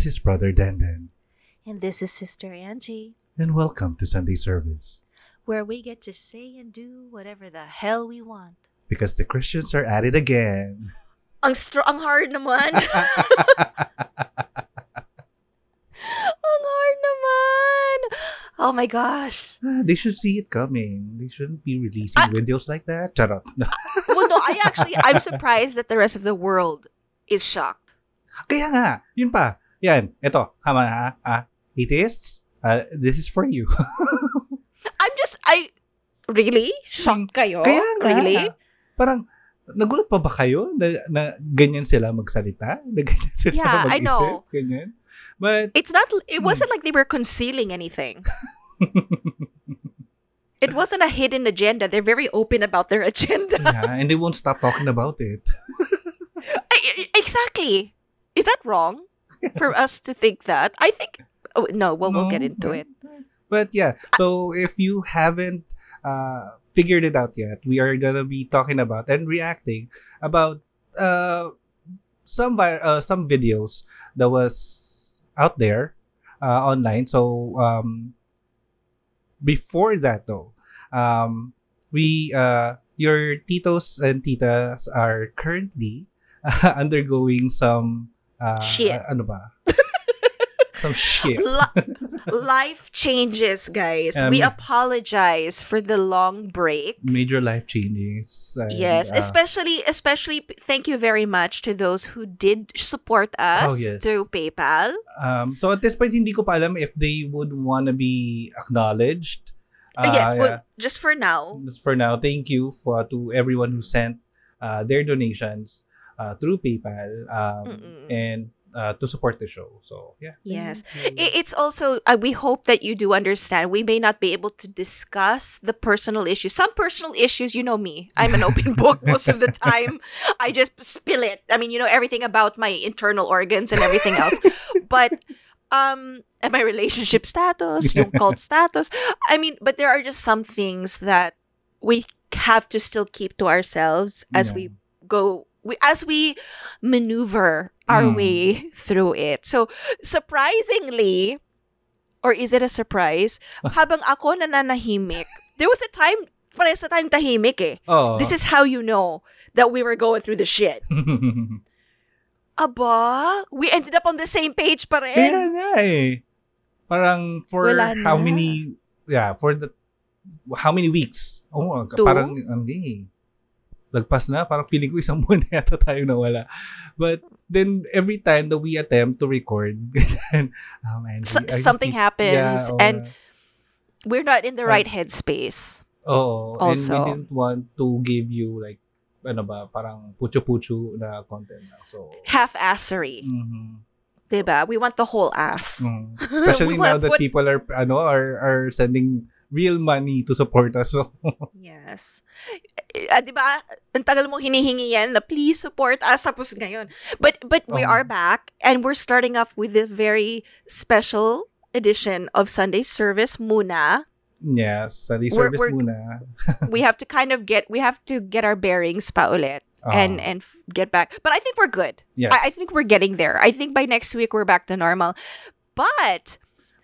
This is Brother Dandan, And this is Sister Angie, and welcome to Sunday service. where we get to say and do whatever the hell we want. Because the Christians are at it again. Ang str- ang hard naman. ang hard naman. Oh my gosh. Ah, they should see it coming. They shouldn't be releasing Ah. videos like that. Charot. Well, no, I actually, I'm surprised that the rest of the world is shocked. Kaya nga, yun pa. Yan, eto, hama ha, ah, atheists, uh, this is for you. I'm just, I, really? Shocked kayo? Kaya nga. Really? Parang, nagulat pa ba kayo na, na ganyan sila magsalita? Na ganyan sila Yeah, I mag-isip? know. Ganyan. But, It's not, it wasn't like they were concealing anything. It wasn't a hidden agenda. They're very open about their agenda. yeah, and they won't stop talking about it. I- I- exactly. Is that wrong for us to think that? I think. Oh no, well we'll get into no. it. But yeah, so if you haven't uh, figured it out yet, we are gonna be talking about and reacting about uh, some vi- uh, some videos that was out there uh, online. So um, before that though, um, we uh, your titos and titas are currently undergoing some uh, Shit. ano ba? some shit. Li- life changes, guys. we Um, apologize for the long break. major life changes. and, Yes, uh, especially especially thank you very much to those who did support us Oh, yes. through PayPal. um, so at this point, hindi ko pa alam if they would want to be acknowledged. Uh, yes, yeah. well, just for now. Just for now, thank you for to everyone who sent uh, their donations uh, through PayPal um, and uh, to support the show. So yeah. Yes. Thank you. It's also, uh, we hope that you do understand. We may not be able to discuss the personal issues. Some personal issues, you know me. I'm an open book most of the time. I just spill it. I mean, you know, everything about my internal organs and everything else. but, um, and my relationship status, yung cult status. I mean, but there are just some things that we have to still keep to ourselves as Yeah. we go we as we maneuver our Mm. way through it. So surprisingly, or is it a surprise? habang ako nananahimik, there was a time, parehas na tayong tahimik eh. Oh. This is how you know that we were going through the shit. Aba, we ended up on the same page pa rin. Kaya nga eh. Parang for Wala how na. many, yeah, for the, how many weeks? Oh, Two? parang, hindi. Lagpas na, parang feeling ko isang buwan na yata tayo nawala. But then, every time that we attempt to record, ganyan, oh man. I- I something keep- happens oo and nga. We're not in the right headspace. Oo. And we also- didn't want to give you like, ano ba, parang pucho-pucho na content. na. So, Half-assery. mhm. Diba? We want the whole ass. Mm. Especially We now that put- people are ano are are sending real money to support us. Yes. Ah, 'di ba? Ang tagal mo hinihingi yan na please support us tapos ngayon. But but we Oh. are back and we're starting off with this very special edition of Sunday service muna. yes, sa the We're- service we're- muna. we have to kind of get we have to get our bearings pa ulit and Ah, and f- get back. But I think we're good. yes. I, I think we're getting there. I think by next week we're back to normal. But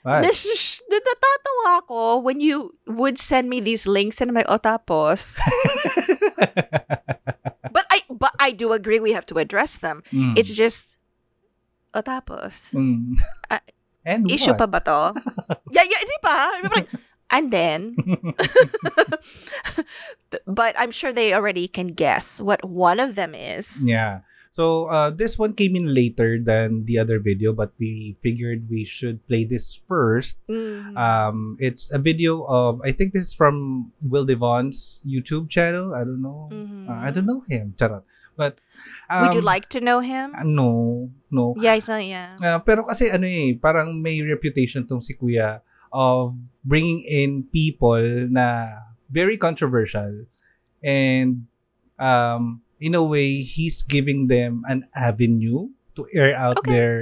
Nash- natatawa ako when you would send me these links and I'm like, oh, tapos. but I but I do agree we have to address them. Mm. It's just, oh, tapos. Mm. Ah, and Issue what? pa ba to? yeah, yeah, di ba? Parang, And then, but I'm sure they already can guess what one of them is. Yeah. So uh, this one came in later than the other video, but we figured we should play this first. Mm. Um, it's a video of I think this is from Will Devon's YouTube channel. I don't know. Mhm. Uh, I don't know him. Charot. But Would you um, like to know him? uh, no, no. Yeah, it's not, yeah. Uh, pero kasi ano eh, parang may reputation tong si Kuya of bringing in people na very controversial and um in a way he's giving them an avenue to air out Okay. their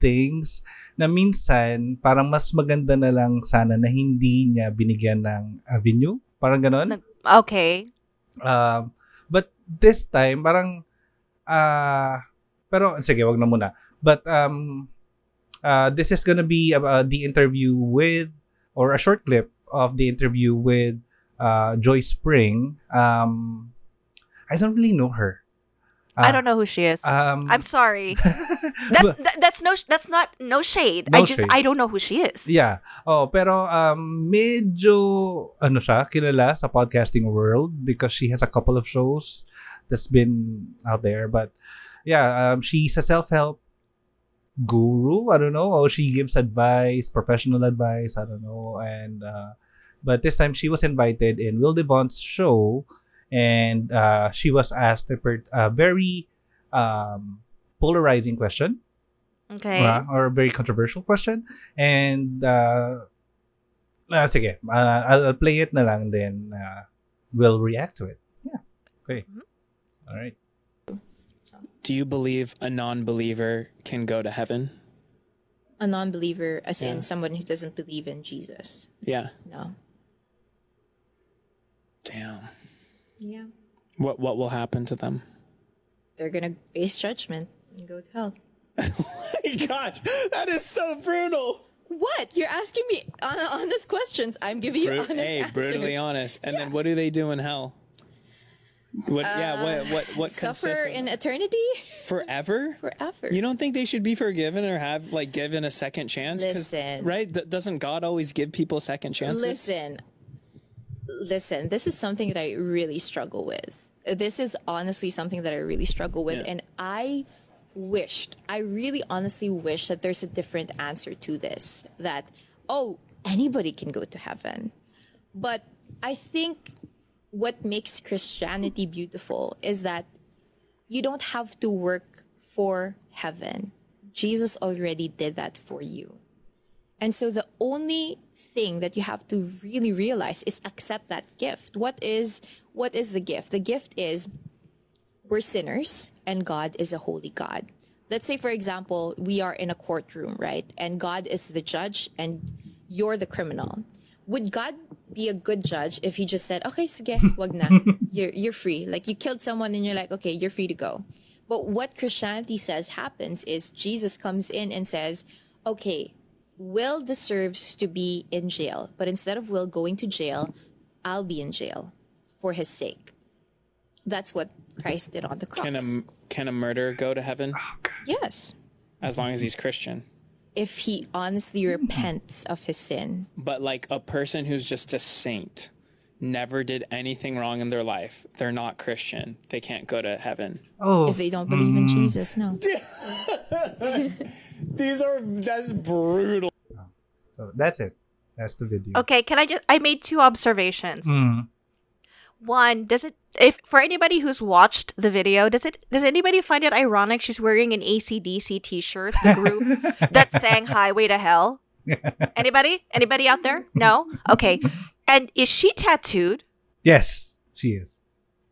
things na minsan parang mas maganda na lang sana na hindi niya binigyan ng avenue parang ganon Okay. Um, but this time, parang, ah, pero, sige, wag na muna. But, um, uh, this is gonna be uh, the interview with, or a short clip of the interview with uh, Joy Spring. Um, I don't really know her. I don't know who she is. Um, I'm sorry. That, that that's no that's not no shade. No I just shade. I don't know who she is. Yeah. Oh, pero um medyo ano siya kilala sa podcasting world because she has a couple of shows that's been out there but yeah, um she's a self-help guru, I don't know, or she gives advice, professional advice, I don't know and uh but this time she was invited in Will DeBond's show and uh she was asked a, per- a very um polarizing question Okay. uh, or a very controversial question. And, uh, sige, uh, I'll, I'll play it na lang, then uh, we'll react to it. Yeah. Okay. Mhm. All right. Do you believe a non believer can go to heaven? a non-believer as Yeah. in someone who doesn't believe in Jesus. Yeah. No. Damn. Yeah. What what will happen to them? They're gonna face judgment and go to hell. Oh my gosh, that is so brutal. What? You're asking me hon- honest questions. I'm giving you Bru- honest hey, answers. brutally honest. And then what do they do in hell? What? yeah. Uh, what? What? What? Suffer in eternity forever? forever. You don't think they should be forgiven or have like given a second chance? Listen. right? Th- doesn't God always give people second chances? Listen, listen. This is something that I really struggle with. This is honestly something that I really struggle with, Yeah. and I wished, I really honestly wish that there's a different answer to this. That oh, anybody can go to heaven, but I think what makes Christianity beautiful is that you don't have to work for heaven. Jesus already did that for you. And so the only thing that you have to really realize is accept that gift. What is what is the gift? The gift is we're sinners and God is a holy God. Let's say for example, we are in a courtroom, right? And God is the judge and you're the criminal. Would God be a good judge if he just said, "Okay, sige, wag na. You're you're free." Like you killed someone and you're like, "Okay, you're free to go." But what Christianity says happens is Jesus comes in and says, "Okay, Will deserves to be in jail, but instead of Will going to jail, I'll be in jail for his sake. That's what Christ did on the cross. Can a can a murderer go to heaven oh, yes. as long as he's Christian? If he honestly repents of his sin. But like a person who's just a saint, never did anything wrong in their life, they're not Christian. They can't go to heaven. Oh, If they don't believe in Jesus, no. These are that's brutal. so that's it. That's the video. Okay, can I just I made two observations. Mm. One, does it if for anybody who's watched the video, does it does anybody find it ironic she's wearing an ACDC t-shirt, the group that sang Highway to Hell? Anybody? Anybody out there? No? Okay. And is she tattooed? Yes, she is.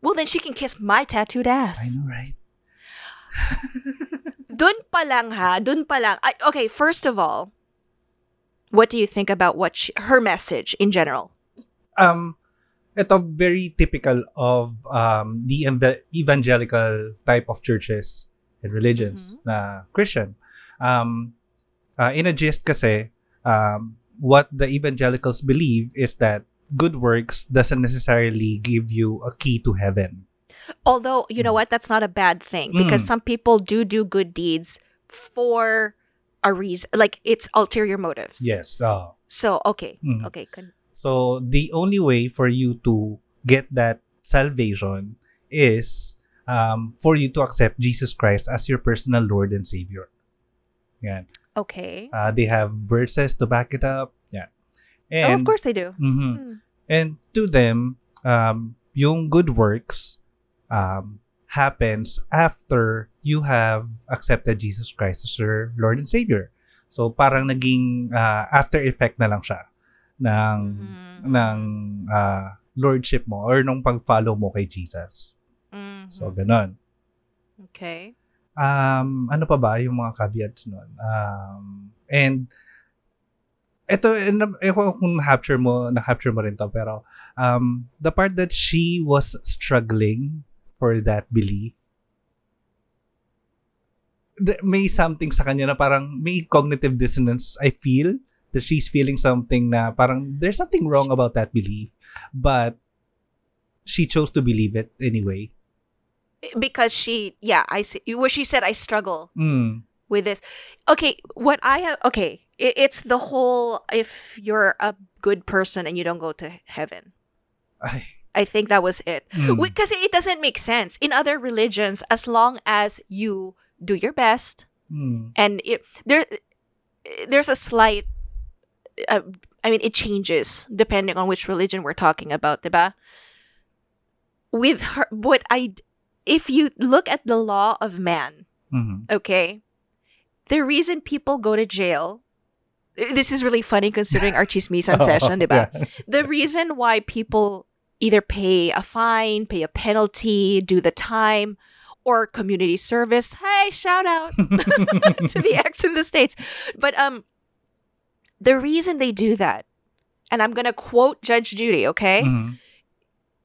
Well then she can kiss my tattooed ass. I know, right? Dun pa lang ha, dun pa lang. I, okay, first of all, what do you think about what she, her message in general? um ito very typical of um the ev- evangelical type of churches and religions na Christian. Um uh, in a gist kasi um what the evangelicals believe is that good works doesn't necessarily give you a key to heaven. Although, you know what? That's not a bad thing because Mm. some people do do good deeds for a reason. Like it's ulterior motives. Yes. Uh, So, okay. Mm. Okay. Con- So the only way for you to get that salvation is um, for you to accept Jesus Christ as your personal Lord and Savior. Yan. Okay. Uh, they have verses to back it up. Yeah. oh, of course they do. Mhm. Mm. And to them, um, yung good works um, happens after you have accepted Jesus Christ as your Lord and Savior. So parang naging uh, after effect na lang siya ng Mhm. ng uh, lordship mo or nung pag-follow mo kay Jesus. Mhm. So ganon. okay. Um, ano pa ba yung mga caveats nun? Um, and ito, ewan ko kung na-capture mo, na-capture mo rin to, pero um, the part that she was struggling for that belief, may something sa kanya na parang may cognitive dissonance I feel that she's feeling something na parang there's something wrong about that belief but she chose to believe it anyway because she yeah i see where she said i struggle mm. with this okay what i have okay it, it's the whole if you're a good person and you don't go to heaven Ay, i think that was it Mm. because it doesn't make sense in other religions as long as you do your best mm. and it there there's a slight uh, I mean it changes depending on which religion we're talking about, diba? With her what I if you look at the law of man, Mhm. okay? The reason people go to jail this is really funny considering our chismisan session, diba? Yeah. The reason why people either pay a fine, pay a penalty, do the time, or community service. Hey, shout out to the ex in the States. But um the reason they do that, and I'm gonna quote Judge Judy, okay? Mhm.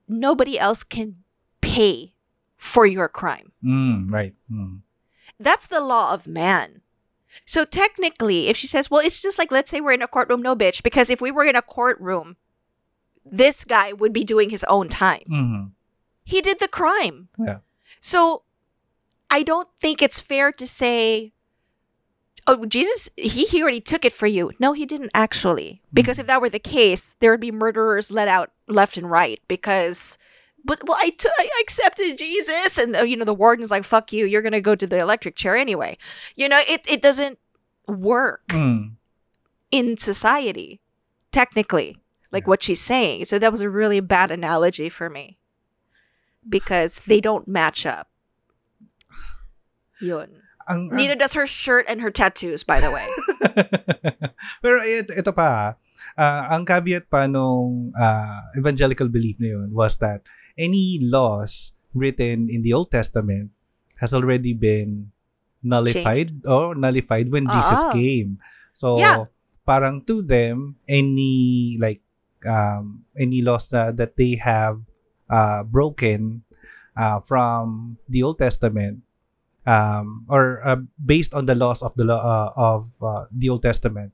Nobody else can pay for your crime. Mm, right mm. That's the law of man. So technically, if she says, well, it's just like, let's say we're in a courtroom, no bitch, because if we were in a courtroom, this guy would be doing his own time. Mhm. He did the crime. Yeah. So I don't think it's fair to say, oh, Jesus, he, he already took it for you. No, he didn't actually. Because if that were the case, there would be murderers let out left and right because. But well, I, t- I accepted Jesus, and uh, you know the warden's like, "Fuck you! You're gonna go to the electric chair anyway." You know, it it doesn't work Mm. in society, technically, like what she's saying. So that was a really bad analogy for me because they don't match up. Yun. Ang, ang- Neither does her shirt and her tattoos, by the way. Pero ito, ito pa, ah, ang caveat pa nung ah, evangelical belief na yun was that any laws written in the Old Testament has already been nullified or nullified when Jesus Ah. came. So, Yeah. parang to them, any like um, any laws na, that they have uh, broken uh, from the Old Testament um, or uh, based on the laws of the law uh, of uh, the Old Testament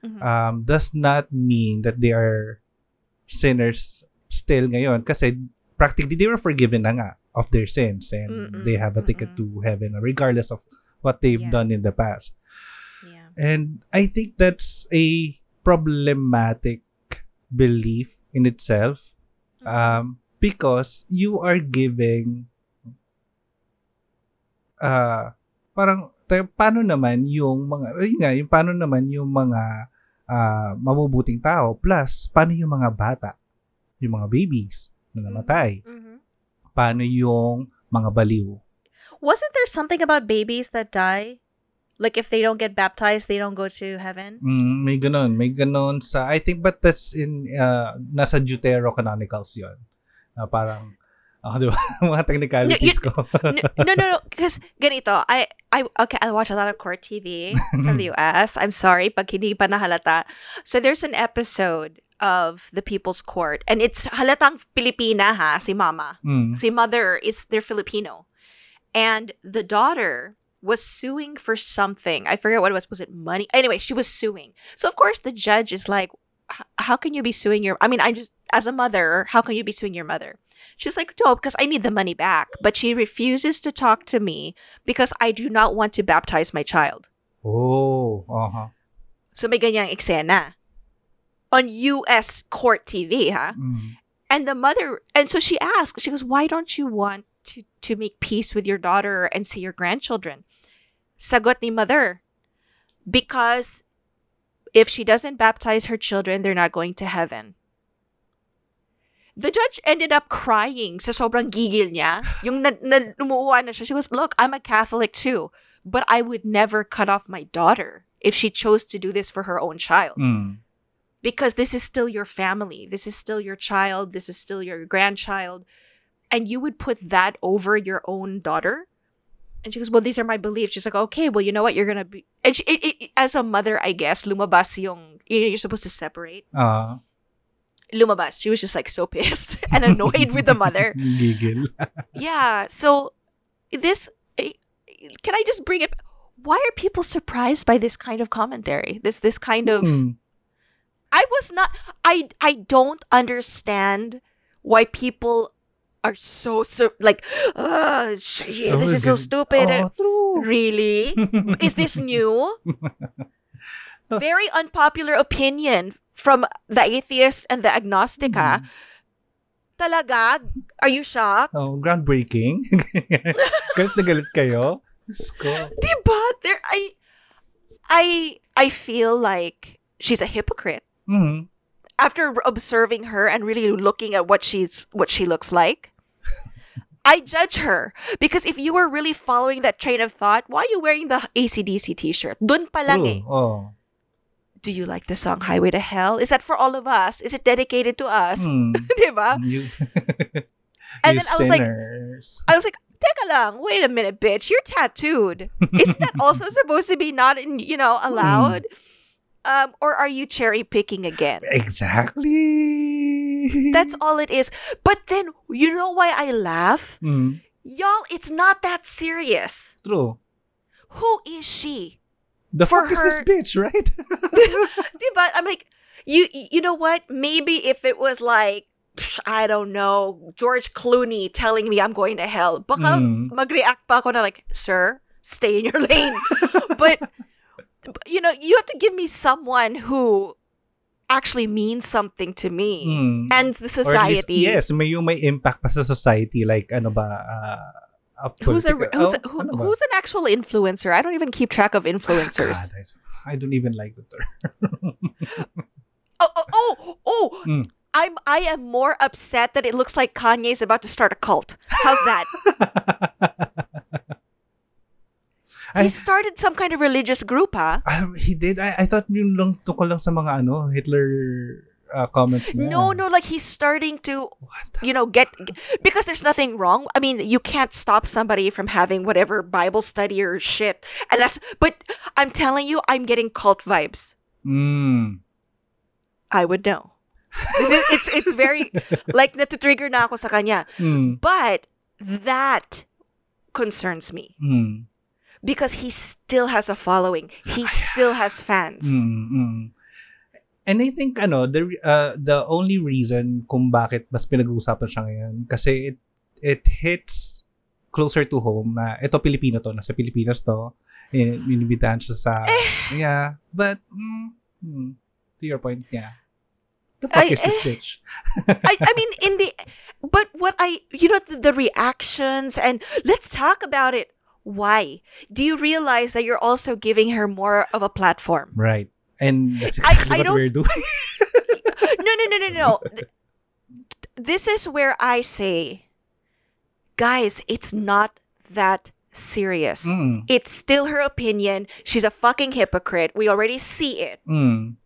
Mhm. um, does not mean that they are sinners still ngayon kasi practically they were forgiven na nga of their sins and Mm-mm, they have a ticket to heaven regardless of what they've Yeah. done in the past. Yeah. And I think that's a problematic belief in itself um, because you are giving uh, parang paano naman yung mga ayun nga, yung paano naman yung mga ah, mabubuting tao plus paano yung mga bata yung mga babies na namatay Mhm. paano yung mga baliw Wasn't there something about babies that die? Like if they don't get baptized, they don't go to heaven? Mm, may ganun. May ganun sa, I think, but that's in, uh, nasa Deuterocanonicals yun. Na parang, ah, di ba? mga technicalities ko. no, no, no, no. Because ganito, I, I, okay, I watch a lot of court TV from the US. I'm sorry, pag hindi pa nahalata. So there's an episode of the People's Court, and it's halatang Pilipina ha, si mama. Mm. Si mother is they're Filipino, and the daughter was suing for something. I forget what it was. Was it money? Anyway, she was suing. So of course the judge is like, "How can you be suing your? I mean, I just as a mother, how can you be suing your mother?" She's like, "No, because I need the money back." But she refuses to talk to me because I do not want to baptize my child. Oh, uh-huh. So may ganyang eksena on US court TV, ha? Mm. And the mother, and so she asked, she goes, Why don't you want to, to make peace with your daughter and see your grandchildren? Sagot ni mother, because if she doesn't baptize her children, they're not going to heaven. The judge ended up crying sa sobrang gigil niya. Yung na, na, na siya. She goes, Look, I'm a Catholic too, but I would never cut off my daughter if she chose to do this for her own child Mm. Because this is still your family. This is still your child. This is still your grandchild. And you would put that over your own daughter? And she goes, Well, these are my beliefs. She's like, Okay, well, you know what? You're going to be. And she, it, it, as a mother, I guess, lumabas yung. You know, you're supposed to separate. Ah, Lumabas. She was just like so pissed and annoyed with the mother. gigil. Yeah. So this. eh, Can I just bring it? why are people surprised by this kind of commentary? This this kind of Mm. I was not I I don't understand why people are so sur- like uh, sh- this Oh, is so stupid. Oh. Really? Is this new? Very unpopular opinion from the atheist and the agnostica. Talaga? Are you shocked? Oh, groundbreaking. galit na galit kayo? Diba? There I I I feel like she's a hypocrite. Mhm. After observing her and really looking at what she's what she looks like. I judge her because if you were really following that train of thought, why are you wearing the ACDC t-shirt? Dun pa lang eh. Oh. Do you like the song Highway to Hell? Is that for all of us? Is it dedicated to us? Hmm. Diba? You, And you then I was like- sinners. I was like, Teka lang, wait a minute, bitch. You're tattooed. Isn't that also supposed to be not, in, you know, allowed? Um, or are you cherry picking again? Exactly. That's all it is. But then, you know why I laugh? Mm. Y'all, it's not that serious. True. Who is she? The For fuck is this bitch, right? Diba? I'm like, you, you know what? Maybe if it was like, I don't know, George Clooney telling me I'm going to hell, baka Mm. mag-react pa ako na like, sir, stay in your lane. but, but, you know, you have to give me someone who actually means something to me Mm. and the Or least, society. yes, may yung may impact pa sa society. Like, ano ba, uh, Who's a who's oh, a, who, ano who's an actual influencer? I don't even keep track of influencers. God, I, I don't even like the term. Oh, oh, oh, oh. Mm. I'm I am more upset that it looks like Kanye's about to start a cult. How's that? I- he started some kind of religious group, huh? Ah, he did. I, I thought yun lang tungkol lang sa mga ano, Hitler uh, comments niya. No, no, like he's starting to, you know, get because there's nothing wrong. I mean, you can't stop somebody from having whatever Bible study or shit, and that's. But I'm telling you, I'm getting cult vibes. Mm. I would know. Is- it's it's very like na trigger na ako sa kanya. Mm. But that concerns me Mm. Because he still has a following. He still has fans. Mm, mm. And I think ano, the uh, the only reason kung bakit mas pinag-uusapan siya ngayon kasi it it hits closer to home na ito Pilipino to, nasa Pilipinas to. Eh, inibitahan siya sa yeah, but mm, mm, to your point, yeah. The fuck I- is this eh. bitch? I, I mean, in the, but what I, you know, the, the reactions and let's talk about it. Why? Do you realize that you're also giving her more of a platform? Right. And that's I- exactly I what don't- we're doing. No, no, no, no, no. This is where I say, guys, it's not that serious. Mm, It's still her opinion. She's a fucking hypocrite. We already see it. mm.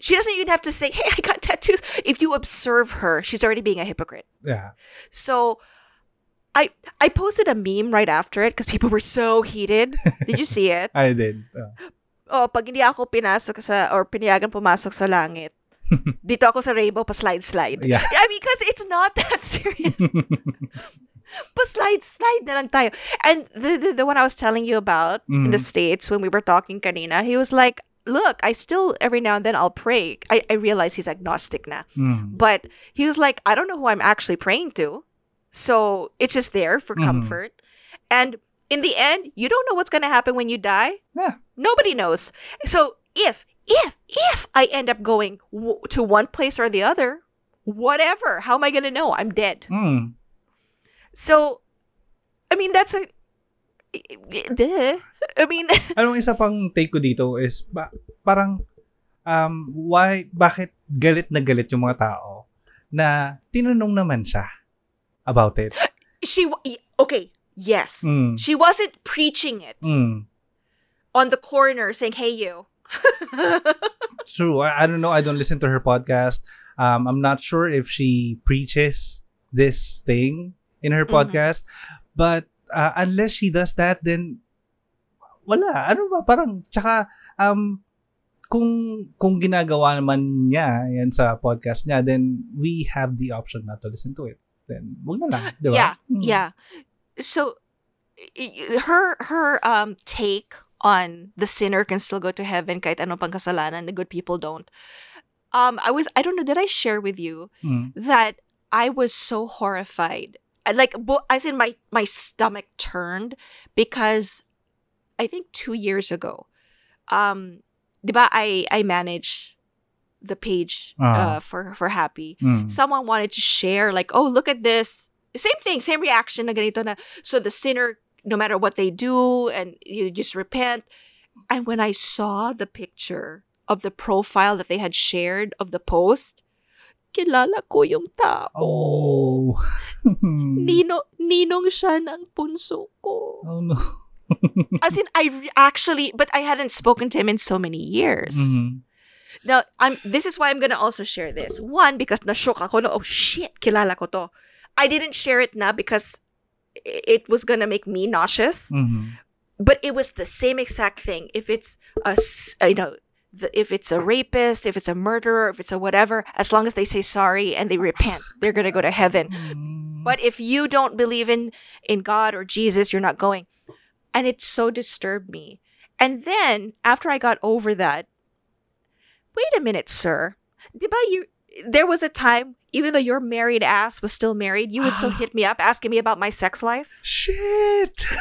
She doesn't even have to say, hey, I got tattoos. If you observe her, she's already being a hypocrite. Yeah. So I I posted a meme right after it because people were so heated. Did you see it? I did. Uh, Oh, pag hindi ako pinasok sa or pinayagan pumasok sa langit. Dito ako sa rainbow pa slide slide. Yeah. I mean, because it's not that serious. pa slide slide na lang tayo. And the, the the one I was telling you about in the Mhm. states when we were talking kanina, he was like, "Look, I still every now and then I'll pray. I I realize he's agnostic na, mm. but he was like, I don't know who I'm actually praying to, so it's just there for Mhm. comfort. And in the end, you don't know what's gonna happen when you die. Yeah. Nobody knows. So if if if I end up going w- to one place or the other, whatever, how am I gonna know? I'm dead. Mm. So, I mean, that's a. Duh. I mean, Anong isa pang take ko dito is ba, parang um why bakit galit na galit yung mga tao na tinanong naman siya about it. she okay. Yes, Mm. she wasn't preaching it Mm. on the corner saying, "Hey, you." True. I, I don't know. I don't listen to her podcast. Um, I'm not sure if she preaches this thing in her Mhm. podcast. But uh, unless she does that, then wala. Ano ba? Parang, tsaka, um, kung, kung ginagawa naman niya yan sa podcast niya, then we have the option not to listen to it. Then, wag na lang. Di ba? Yeah, Mm. yeah. So her her um take on the sinner can still go to heaven kahit ano pang kasalanan, the good people don't. Um, I was I don't know. Did I share with you Mm. that I was so horrified? I- Like, bo- as in my my stomach turned because I think two years ago, um, diba I I manage the page Ah. uh, for for Happy. Mm. Someone wanted to share like, oh, look at this. Same thing, same reaction na ganito na. So the sinner, no matter what they do, and you just repent. And when I saw the picture of the profile that they had shared of the post, kilala ko yung tao. Oh. Nino, ninong siya ng punso ko. oh no. As in, I actually, but I hadn't spoken to him in so many years. Mhm. Now, I'm. This is why I'm gonna also share this. One, because na-shock ako na, oh shit, kilala ko to. I didn't share it now because it was gonna make me nauseous. Mhm. But it was the same exact thing. If it's a, you know, the, if it's a rapist, if it's a murderer, if it's a whatever, as long as they say sorry and they repent, they're gonna go to heaven. Mm. But if you don't believe in in God or Jesus, you're not going. And it so disturbed me. And then after I got over that, wait a minute, sir. Diba you there was a time, even though your married ass was still married, you would still hit me up asking me about my sex life. Shit.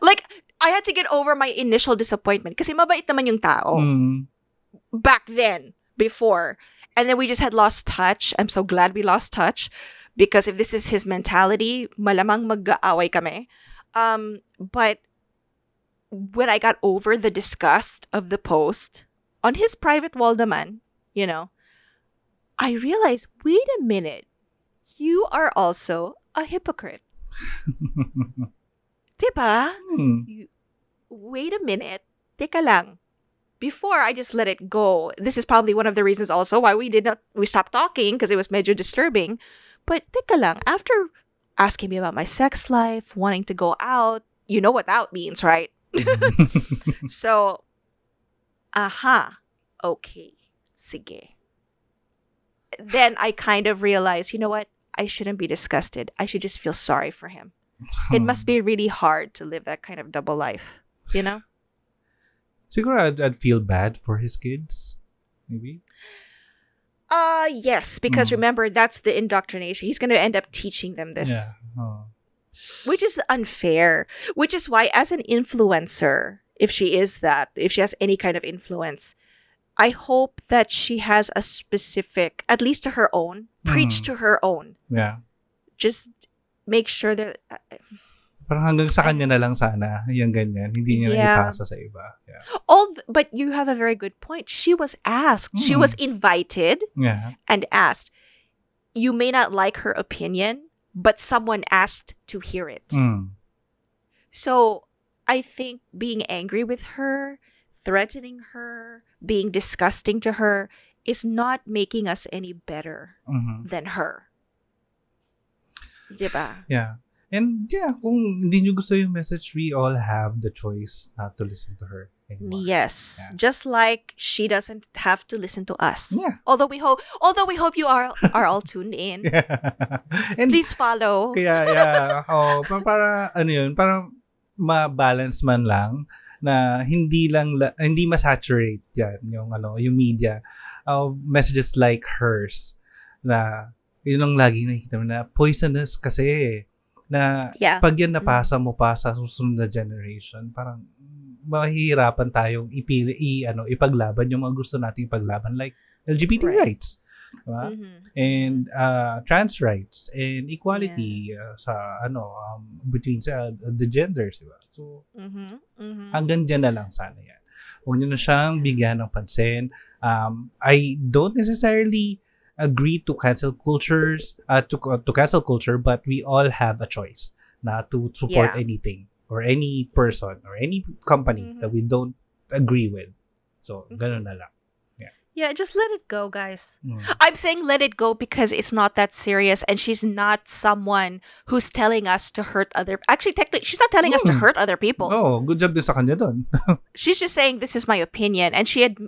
Like I had to get over my initial disappointment kasi mabait naman yung tao Mm. back then before. And then we just had lost touch. I'm so glad we lost touch because if this is his mentality, malamang mag-aaway kami. Um, but when I got over the disgust of the post on his private wall naman, you know, I realized, wait a minute, you are also a hypocrite. Diba? Hmm. wait a minute, teka lang. Before I just let it go, this is probably one of the reasons also why we did not we stopped talking because it was major disturbing. But teka lang, after asking me about my sex life, wanting to go out, you know what that means, right? so, aha, okay, sige. Then I kind of realized, you know what? I shouldn't be disgusted. I should just feel sorry for him. It must be really hard to live that kind of double life, you know? Siguro I'd, I'd feel bad for his kids. Maybe. Uh yes, because Mm. remember that's the indoctrination. He's going to end up teaching them this, Yeah. Oh. Which is unfair. Which is why as an influencer, if she is that, if she has any kind of influence, I hope that she has a specific, at least to her own, preach Mm. to her own. Yeah. Just make sure that uh, Parang hanggang sa kanya na lang sana, yung ganyan. Hindi niya Yeah. ipasa sa iba. Yeah. all th- but you have a very good point. She was asked. She Mm. was invited Yeah. and asked. You may not like her opinion, but someone asked to hear it. Mm. So I think being angry with her, threatening her, being disgusting to her is not making us any better Mhm. than her. Diba? Yeah. And yeah, kung hindi nyo gusto yung message, we all have the choice not to listen to her anymore. Yes. Yeah. Just like she doesn't have to listen to us. Yeah. Although we hope although we hope you are are all tuned in. Yeah. And Please follow. Kaya, yeah, oh, para, para, ano yun, para ma-balance man lang na hindi lang, la- hindi ma-saturate yan, yung, ano, yung media of messages like hers na yun ang lagi nakikita mo na poisonous kasi na Yeah. pag yan napasa mo pa sa susunod na generation, parang mahihirapan tayong ipili, i, ano, ipaglaban yung mga gusto nating ipaglaban like LGBT Right. rights. Diba? Mhm. and uh, trans rights and equality uh, sa ano um, between sa the genders diba so Mhm. Mhm. hanggang dyan na lang sana yan huwag nyo na siyang bigyan ng pansin um, I don't necessarily agree to cancel cultures uh, to to cancel culture but we all have a choice na to support Yeah. anything or any person or any company Mhm. that we don't agree with so ganun na lang Yeah, just let it go, guys. Mm. I'm saying let it go because it's not that serious and she's not someone who's telling us to hurt other Actually, technically, she's not telling us to Mm. hurt other people. oh good job din sa kanya doon She's just saying this is my opinion and she had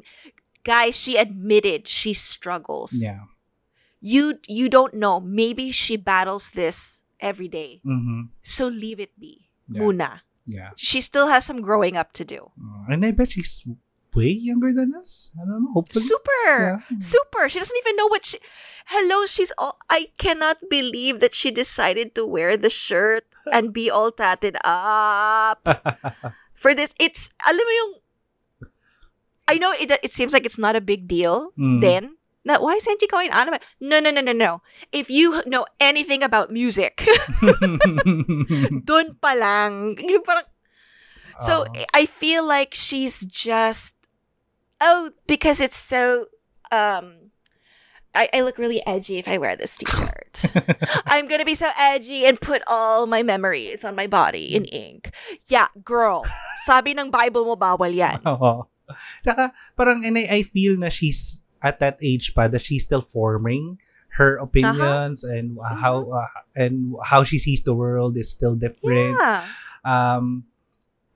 guys, she admitted she struggles. yeah You you don't know. Maybe she battles this every day. Mhm. So leave it be. Yeah. Muna. Yeah. She still has some growing up to do. Uh, and I bet she's way younger than us. I don't know. Hopefully. Super. Yeah. Super. She doesn't even know what she Hello, she's all I cannot believe that she decided to wear the shirt and be all tatted up. For this, it's alam mo yung I know it it seems like it's not a big deal Mm. then. That why is Angie going on about? No, no, no, no, no. If you know anything about music, dun pa lang. Yung parang, so. I feel like she's just oh because it's so um I, I look really edgy if I wear this t-shirt. I'm gonna be so edgy and put all my memories on my body in ink. Yeah, girl. Sabi ng Bible mo bawal yan. Oo. Tsaka, parang, and I, I feel na she's at that age pa that she's still forming her opinions and uh, how uh, and how she sees the world is still different. Yeah. Um,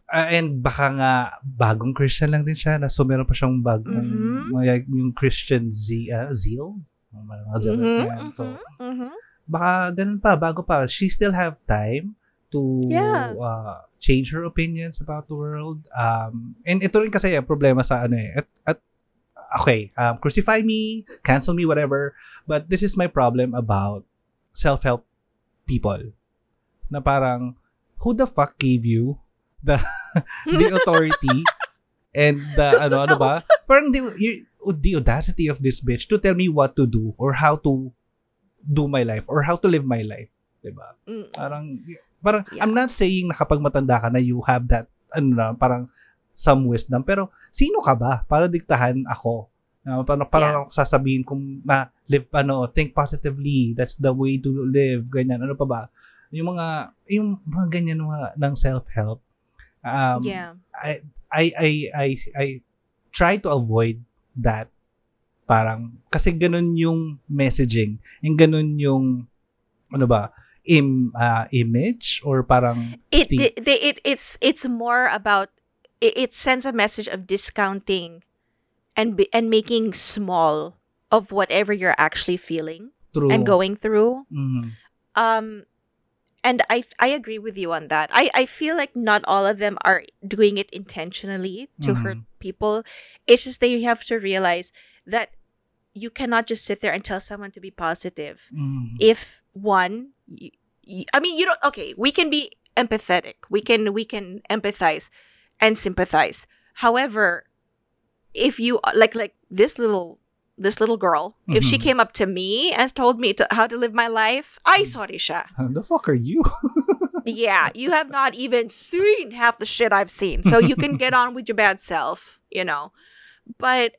uh, and baka nga bagong Christian lang din siya na so meron pa siyang bagong Mhm. mga- yung Christian ze uh, zeals. Mhm, yan. So, mhm, mhm. baka ganun pa, bago pa. She still have time to Yeah. uh, change her opinions about the world. Um, and ito rin kasi ang problema sa ano eh. At, at okay, um, crucify me, cancel me, whatever. But this is my problem about self-help people. Na parang, who the fuck gave you the the authority and the ano ano ba? Parang the, you, the audacity of this bitch to tell me what to do or how to do my life or how to live my life, 'di ba? Mm. Parang parang Yeah. I'm not saying na kapag matanda ka na you have that ano na parang some wisdom pero sino ka ba para diktahan ako? Uh, parang parang Yeah. ako sasabihin kung na live ano, think positively, that's the way to live, ganyan. Ano pa ba? Yung mga yung mga ganyan mga ng self-help. Um, yeah. I, I, I, I, I try to avoid that. Parang, kasi ganun yung messaging. Yung ganun yung, ano ba, im, ah, image or parang, It, they, it it's it's more about it, it sends a message of discounting and be, and making small of whatever you're actually feeling true. and going through. Mhm. Um and I I agree with you on that. I I feel like not all of them are doing it intentionally to Mhm. hurt people. It's just that you have to realize that you cannot just sit there and tell someone to be positive. Mhm. if one I mean you don't okay we can be empathetic we can we can empathize and sympathize however if you like like this little this little girl if she Mhm. came up to me and told me to, how to live my life I Mm. sorry siya the fuck are you? yeah you have not even seen half the shit I've seen so you can get on with your bad self you know but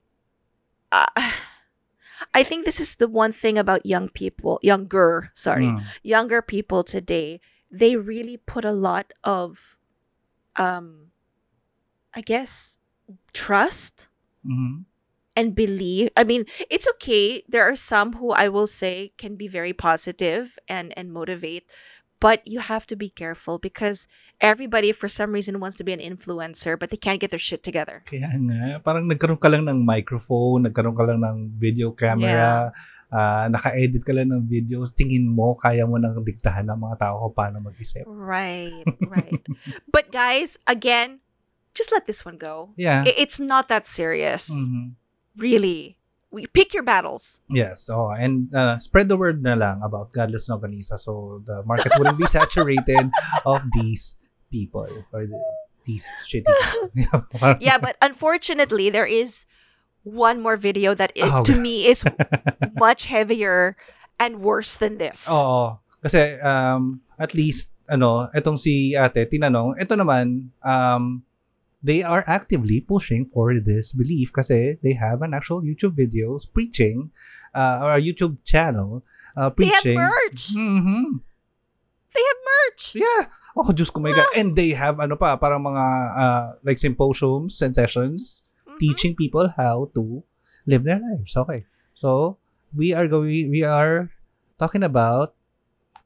uh, I think this is the one thing about young people younger sorry Mm. younger people today they really put a lot of um i guess trust Mhm. and believe i mean it's okay. There are some who i will say can be very positive and and motivate but you have to be careful because everybody for some reason wants to be an influencer but they can't get their shit together. Kaya nga, parang nagkaroon ka lang ng microphone, nagkaroon ka lang ng video camera, ah, naka-edit ka lang ng videos, tingin mo, kaya mo nang diktahan ng mga tao kung paano mag-isip. right right. But guys again just let this one go Yeah. It's not that serious Mhm. really we pick your battles Yes. Oh, and uh, spread the word na lang about Godless Longganisa so the market wouldn't be saturated of these people or the, these shitty people. yeah but unfortunately there is one more video that is, Oh, to God. me is much heavier and worse than this Oo. Kasi um, at least ano, etong si ate tinanong, ito naman um they are actively pushing for this belief kasi they have an actual YouTube videos preaching uh, or a YouTube channel uh, they have preaching. merch Mhm. they have merch Yeah. Oh, Diyos ko my God. And they have ano pa, parang mga uh, like symposiums and sessions Mhm. teaching people how to live their lives. Okay. So, we are going, we are talking about,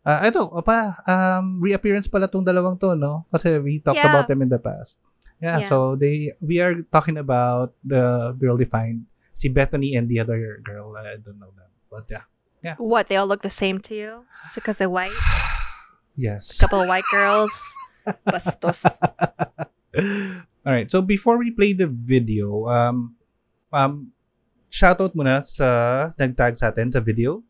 uh, ito, pa, um, reappearance pala tong dalawang to, no? Kasi we talked Yeah. about them in the past. Yeah, Yeah. so they, we are talking about the girl defined, see Bethany and the other girl, I don't know them. But yeah. yeah. what they all look the same to you is it because they're white Yes. A Couple of white girls. Bastos. All right. So before we play the video, um, um, shoutout muna sa nagtag sa atin sa video.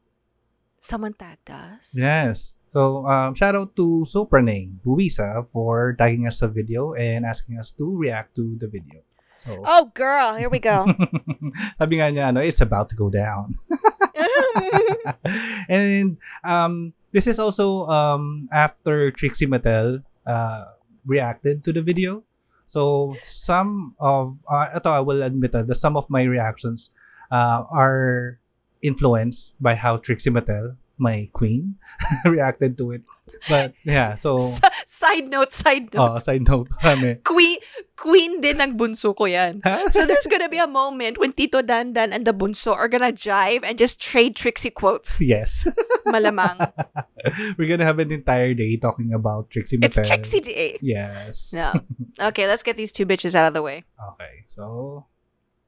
Someone tagged us. Yes. So, um, shout out to Sopraneng Buisa for tagging us sa video and asking us to react to the video. So, Oh, girl. Here we go. sabi nga niya, ano, it's about to go down. and um, this is also um, after Trixie Mattel uh, reacted to the video. So some of uh, ito I will admit that some of my reactions uh, are influenced by how Trixie Mattel, my queen, reacted to it. But yeah, so side note, side oh, note. oh, side note, kami. Queen, queen din ng bunso ko yan. So there's gonna be a moment when Tito Dandan and the bunso are gonna jive and just trade Trixie quotes. yes, Malamang. we're gonna have an entire day talking about Trixie It's Trixie Day. Yes. No. Okay, let's get these two bitches out of the way. Okay, so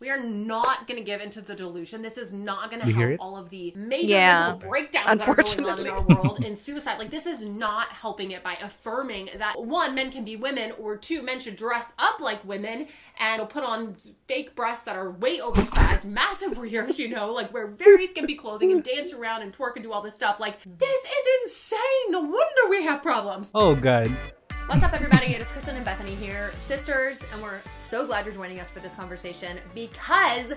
We are not going to give into the delusion. This is not going to help all of the major Yeah. mental breakdowns that are going on in our world and suicide. Like, this is not helping it by affirming that one, men can be women, or two, men should dress up like women and put on fake breasts that are way oversized, massive rears, you know, like wear very skimpy clothing and dance around and twerk and do all this stuff. Like, this is insane. No wonder we have problems. oh god. What's up, everybody? It is Kristen and Bethany here, sisters, and we're so glad you're joining us for this conversation because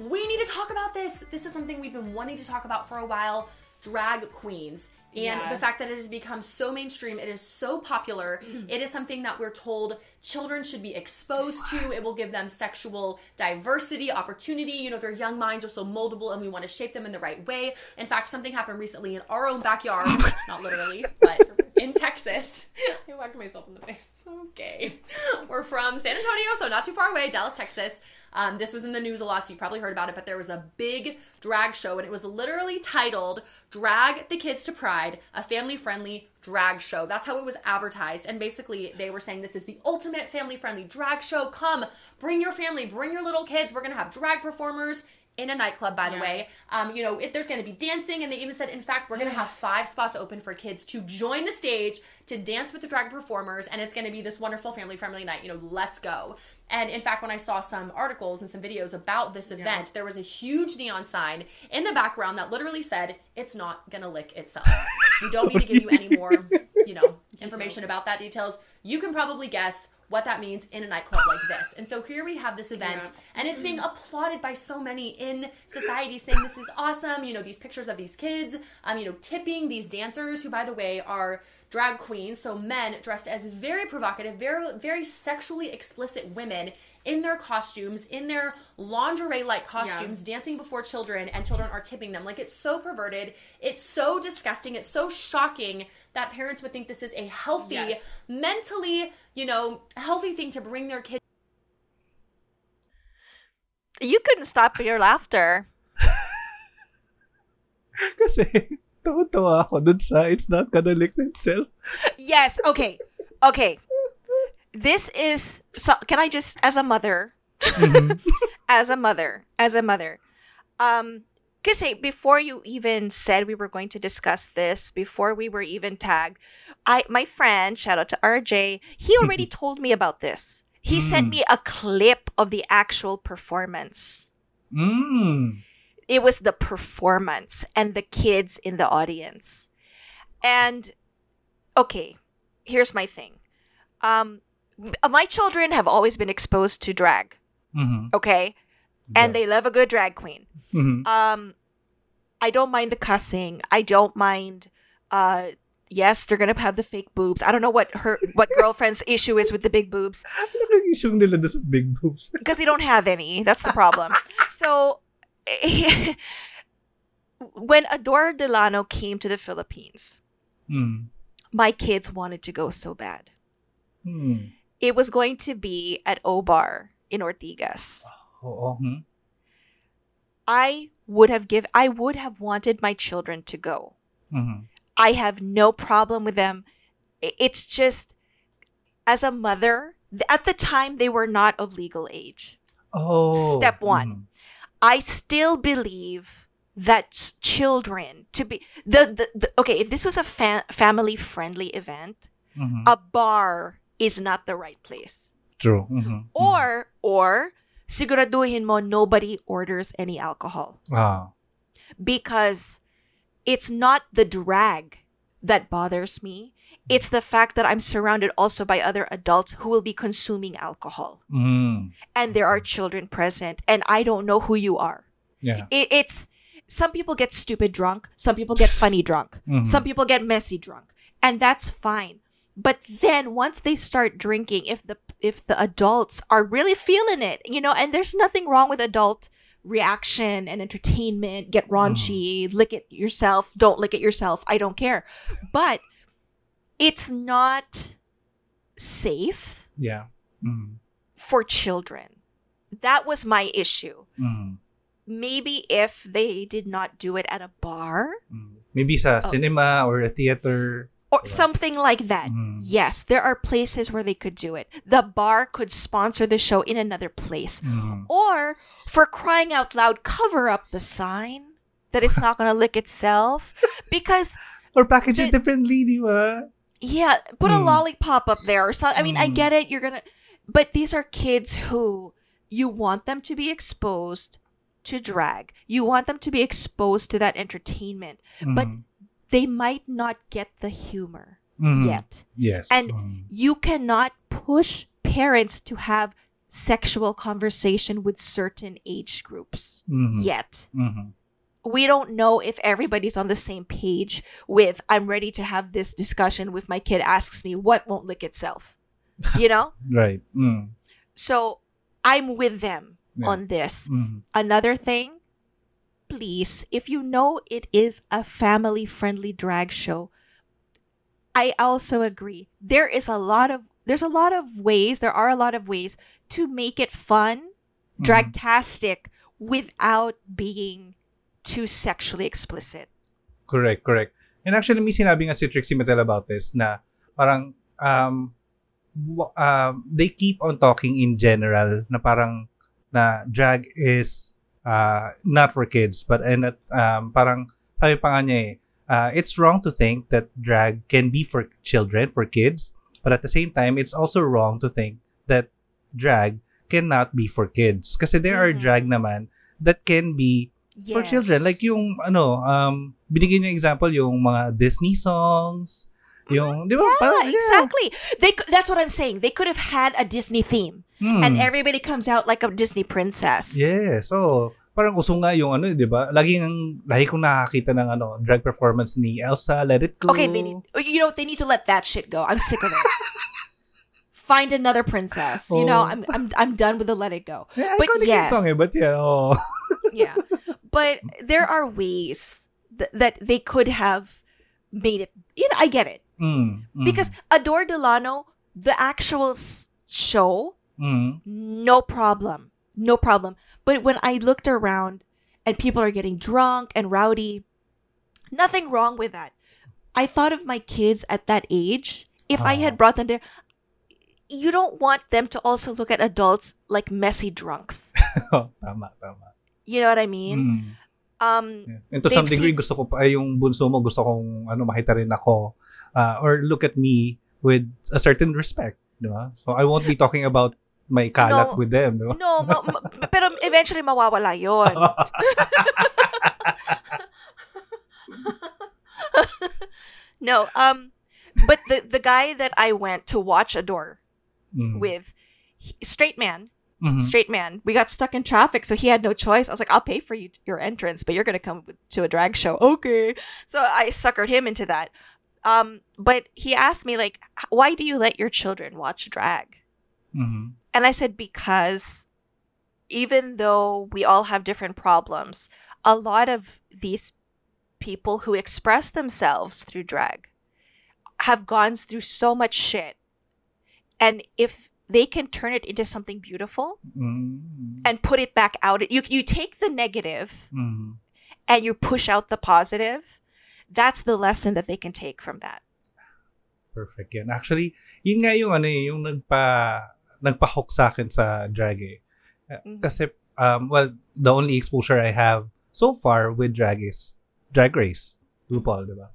we need to talk about this. This is something we've been wanting to talk about for a while drag queens. And Yeah. the fact that it has become so mainstream, it is so popular, mm-hmm. it is something that we're told children should be exposed to. It will give them sexual diversity, opportunity. You know, their young minds are so moldable and we want to shape them in the right way. In fact, something happened recently in our own backyard, not literally, but in Texas. I whacked myself in the face. Okay. We're from San Antonio, so not too far away, Dallas, Texas. Um, this was in the news a lot, so you probably heard about it, but there was a big drag show, and it was literally titled Drag the Kids to Pride, a family friendly drag show. That's how it was advertised. And basically, they were saying this is the ultimate family friendly drag show. Come, bring your family, bring your little kids. We're going to have drag performers in a nightclub, by the way. Um, you know, it, there's going to be dancing, and they even said, in fact, we're going to have five spots open for kids to join the stage to dance with the drag performers, and it's going to be this wonderful family friendly night. You know, let's go. And in fact, when I saw some articles and some videos about this event, there was a huge neon sign in the background that literally said, "It's not gonna lick itself." we don't need to give you any more, you know, information about that details. You can probably guess what that means in a nightclub like this. And so here we have this event, and it's being applauded by so many in society, saying this is awesome. You know, these pictures of these kids, um, you know, tipping these dancers, who by the way are drag queens, so men dressed as very provocative, very very sexually explicit women in their costumes, in their lingerie-like costumes, dancing before children, and children are tipping them. Like it's so perverted, it's so disgusting, it's so shocking that parents would think this is a healthy, Yes. mentally, you know, healthy thing to bring their kids You couldn't stop your laughter. Kasi, tawa ako dun sa it's not gonna lick itself. Yes. Okay. Okay. This is. So, can I just, as a mother, as a mother, as a mother, um, kasi before you even said we were going to discuss this, before we were even tagged, I my friend, shout out to RJ, he already told me about this. He sent me a clip of the actual performance. Mm. It was the performance and the kids in the audience. And okay, here's my thing. Um my children have always been exposed to drag, Mm-hmm. okay? And they love a good drag queen. Mm-hmm. Um I don't mind the cussing. I don't mind uh yes, they're going to have the fake boobs. I don't know what her what girlfriend's issue is with the big boobs. Ano yung issue nila sa big boobs? because they don't have any. That's the problem. so, when Adore Delano came to the Philippines, Mm. my kids wanted to go so bad. Hmm. It was going to be at O-Bar in Ortigas. Oo. Hmm. I would have give I would have wanted my children to go. Mhm. I have no problem with them. It's just as a mother, at the time they were not of legal age. Oh. Step one. I still believe that children to be the, the, the okay if this was a fa- family friendly event Mhm. a bar is not the right place True. Mhm. or or siguraduhin mo nobody orders any alcohol Ah. because it's not the drag that bothers me it's the fact that i'm surrounded also by other adults who will be consuming alcohol Mm. and there are children present and i don't know who you are Yeah. it, it's some people get stupid drunk some people get funny drunk Mhm. some people get messy drunk and that's fine but then once they start drinking if the if the adults are really feeling it you know and there's nothing wrong with adult reaction and entertainment get raunchy lick it yourself don't lick it yourself i don't care but it's not safe Yeah. Mm. for children that was my issue Mm. maybe if they did not do it at a bar Mm. Maybe sa Oh. cinema or a theater. or something like that. Yes, there are places where they could do it. The bar could sponsor the show in another place. Or, for crying out loud, cover up the sign that it's not going to lick itself. Because, Or package it The- differently, di ba? Yeah, put a Mm. lollipop up there or something. I mean, I Mm. get it. You're going to. But these are kids who you want them to be exposed to drag. You want them to be exposed to that entertainment. But Mm. they might not get the humor Mhm. yet. Yes. And Mm. you cannot push parents to have sexual conversation with certain age groups Mhm. yet. We don't know if everybody's on the same page with I'm ready to have this discussion with my kid asks me what won't lick itself. You know? Right. Mm. so I'm with them Yeah. on this. Mhm. Another thing, please, if you know it is a family friendly drag show, I also agree. There is a lot of there's a lot of ways, there are a lot of ways to make it fun, dragtastic without being too sexually explicit. Correct, correct. And actually, may sinabi nga si Trixie Mattel about this na parang um, um, they keep on talking in general na parang na drag is uh, not for kids but and at, um, parang sabi pa nga niya eh, uh, it's wrong to think that drag can be for children, for kids, but at the same time, it's also wrong to think that drag cannot be for kids. Kasi there are Mhm. drag naman that can be for children. Like yung, ano, um, binigyan niyo example, yung mga Disney songs, yung, di ba? yeah, parang- exactly. They that's what I'm saying. They could have had a Disney theme Hmm. and everybody comes out like a Disney princess. Yes, so, parang uso nga yung ano, di ba? Laging, lagi kong nakakita ng ano, drag performance ni Elsa, Let It Go. Okay, they need you know they need to let that shit go. I'm sick of it. Find another princess. You know, Oh. I'm I'm I'm done with the let it go. Yeah, but yes. song eh, but yeah, oh. Yeah. But there are ways th- that they could have made it. You know, I get it. Mm, mm, Because Adore Delano, the actual s- show, mm, no problem. No problem. But when I looked around and people are getting drunk and rowdy, nothing wrong with that. I thought of my kids at that age. If I had brought them there, you don't want them to also look at adults like messy drunks. oh, tama, tama. You know what I mean? Mm. Um, Yeah. And to some degree, seen- gusto ko pa, yung bunso mo, gusto kong, ano, makita rin ako, uh, or look at me with a certain respect, di ba? So, I won't be talking about my kalat No. with them, di ba? no, ma- ma- pero eventually mawawala yon. no, um, but the the guy that I went to watch Adore Mm. with, he- straight man, Mhm. straight man. We got stuck in traffic, so he had no choice. I was like, I'll pay for you your entrance, but you're gonna come to a drag show, okay? So I suckered him into that. Um, but he asked me like, why do you let your children watch drag? Mhm. And I said, because even though we all have different problems, a lot of these people who express themselves through drag have gone through so much shit. And if they can turn it into something beautiful Mm. and put it back out, you, you take the negative Mm. and you push out the positive, that's the lesson that they can take from that. Perfect yan. Actually, yun nga yung ano eh, yung nagpa nagpa-hook sa akin sa drag eh. Uh, Mhm. Kasi um well, the only exposure I have so far with drag is drag race RuPaul di ba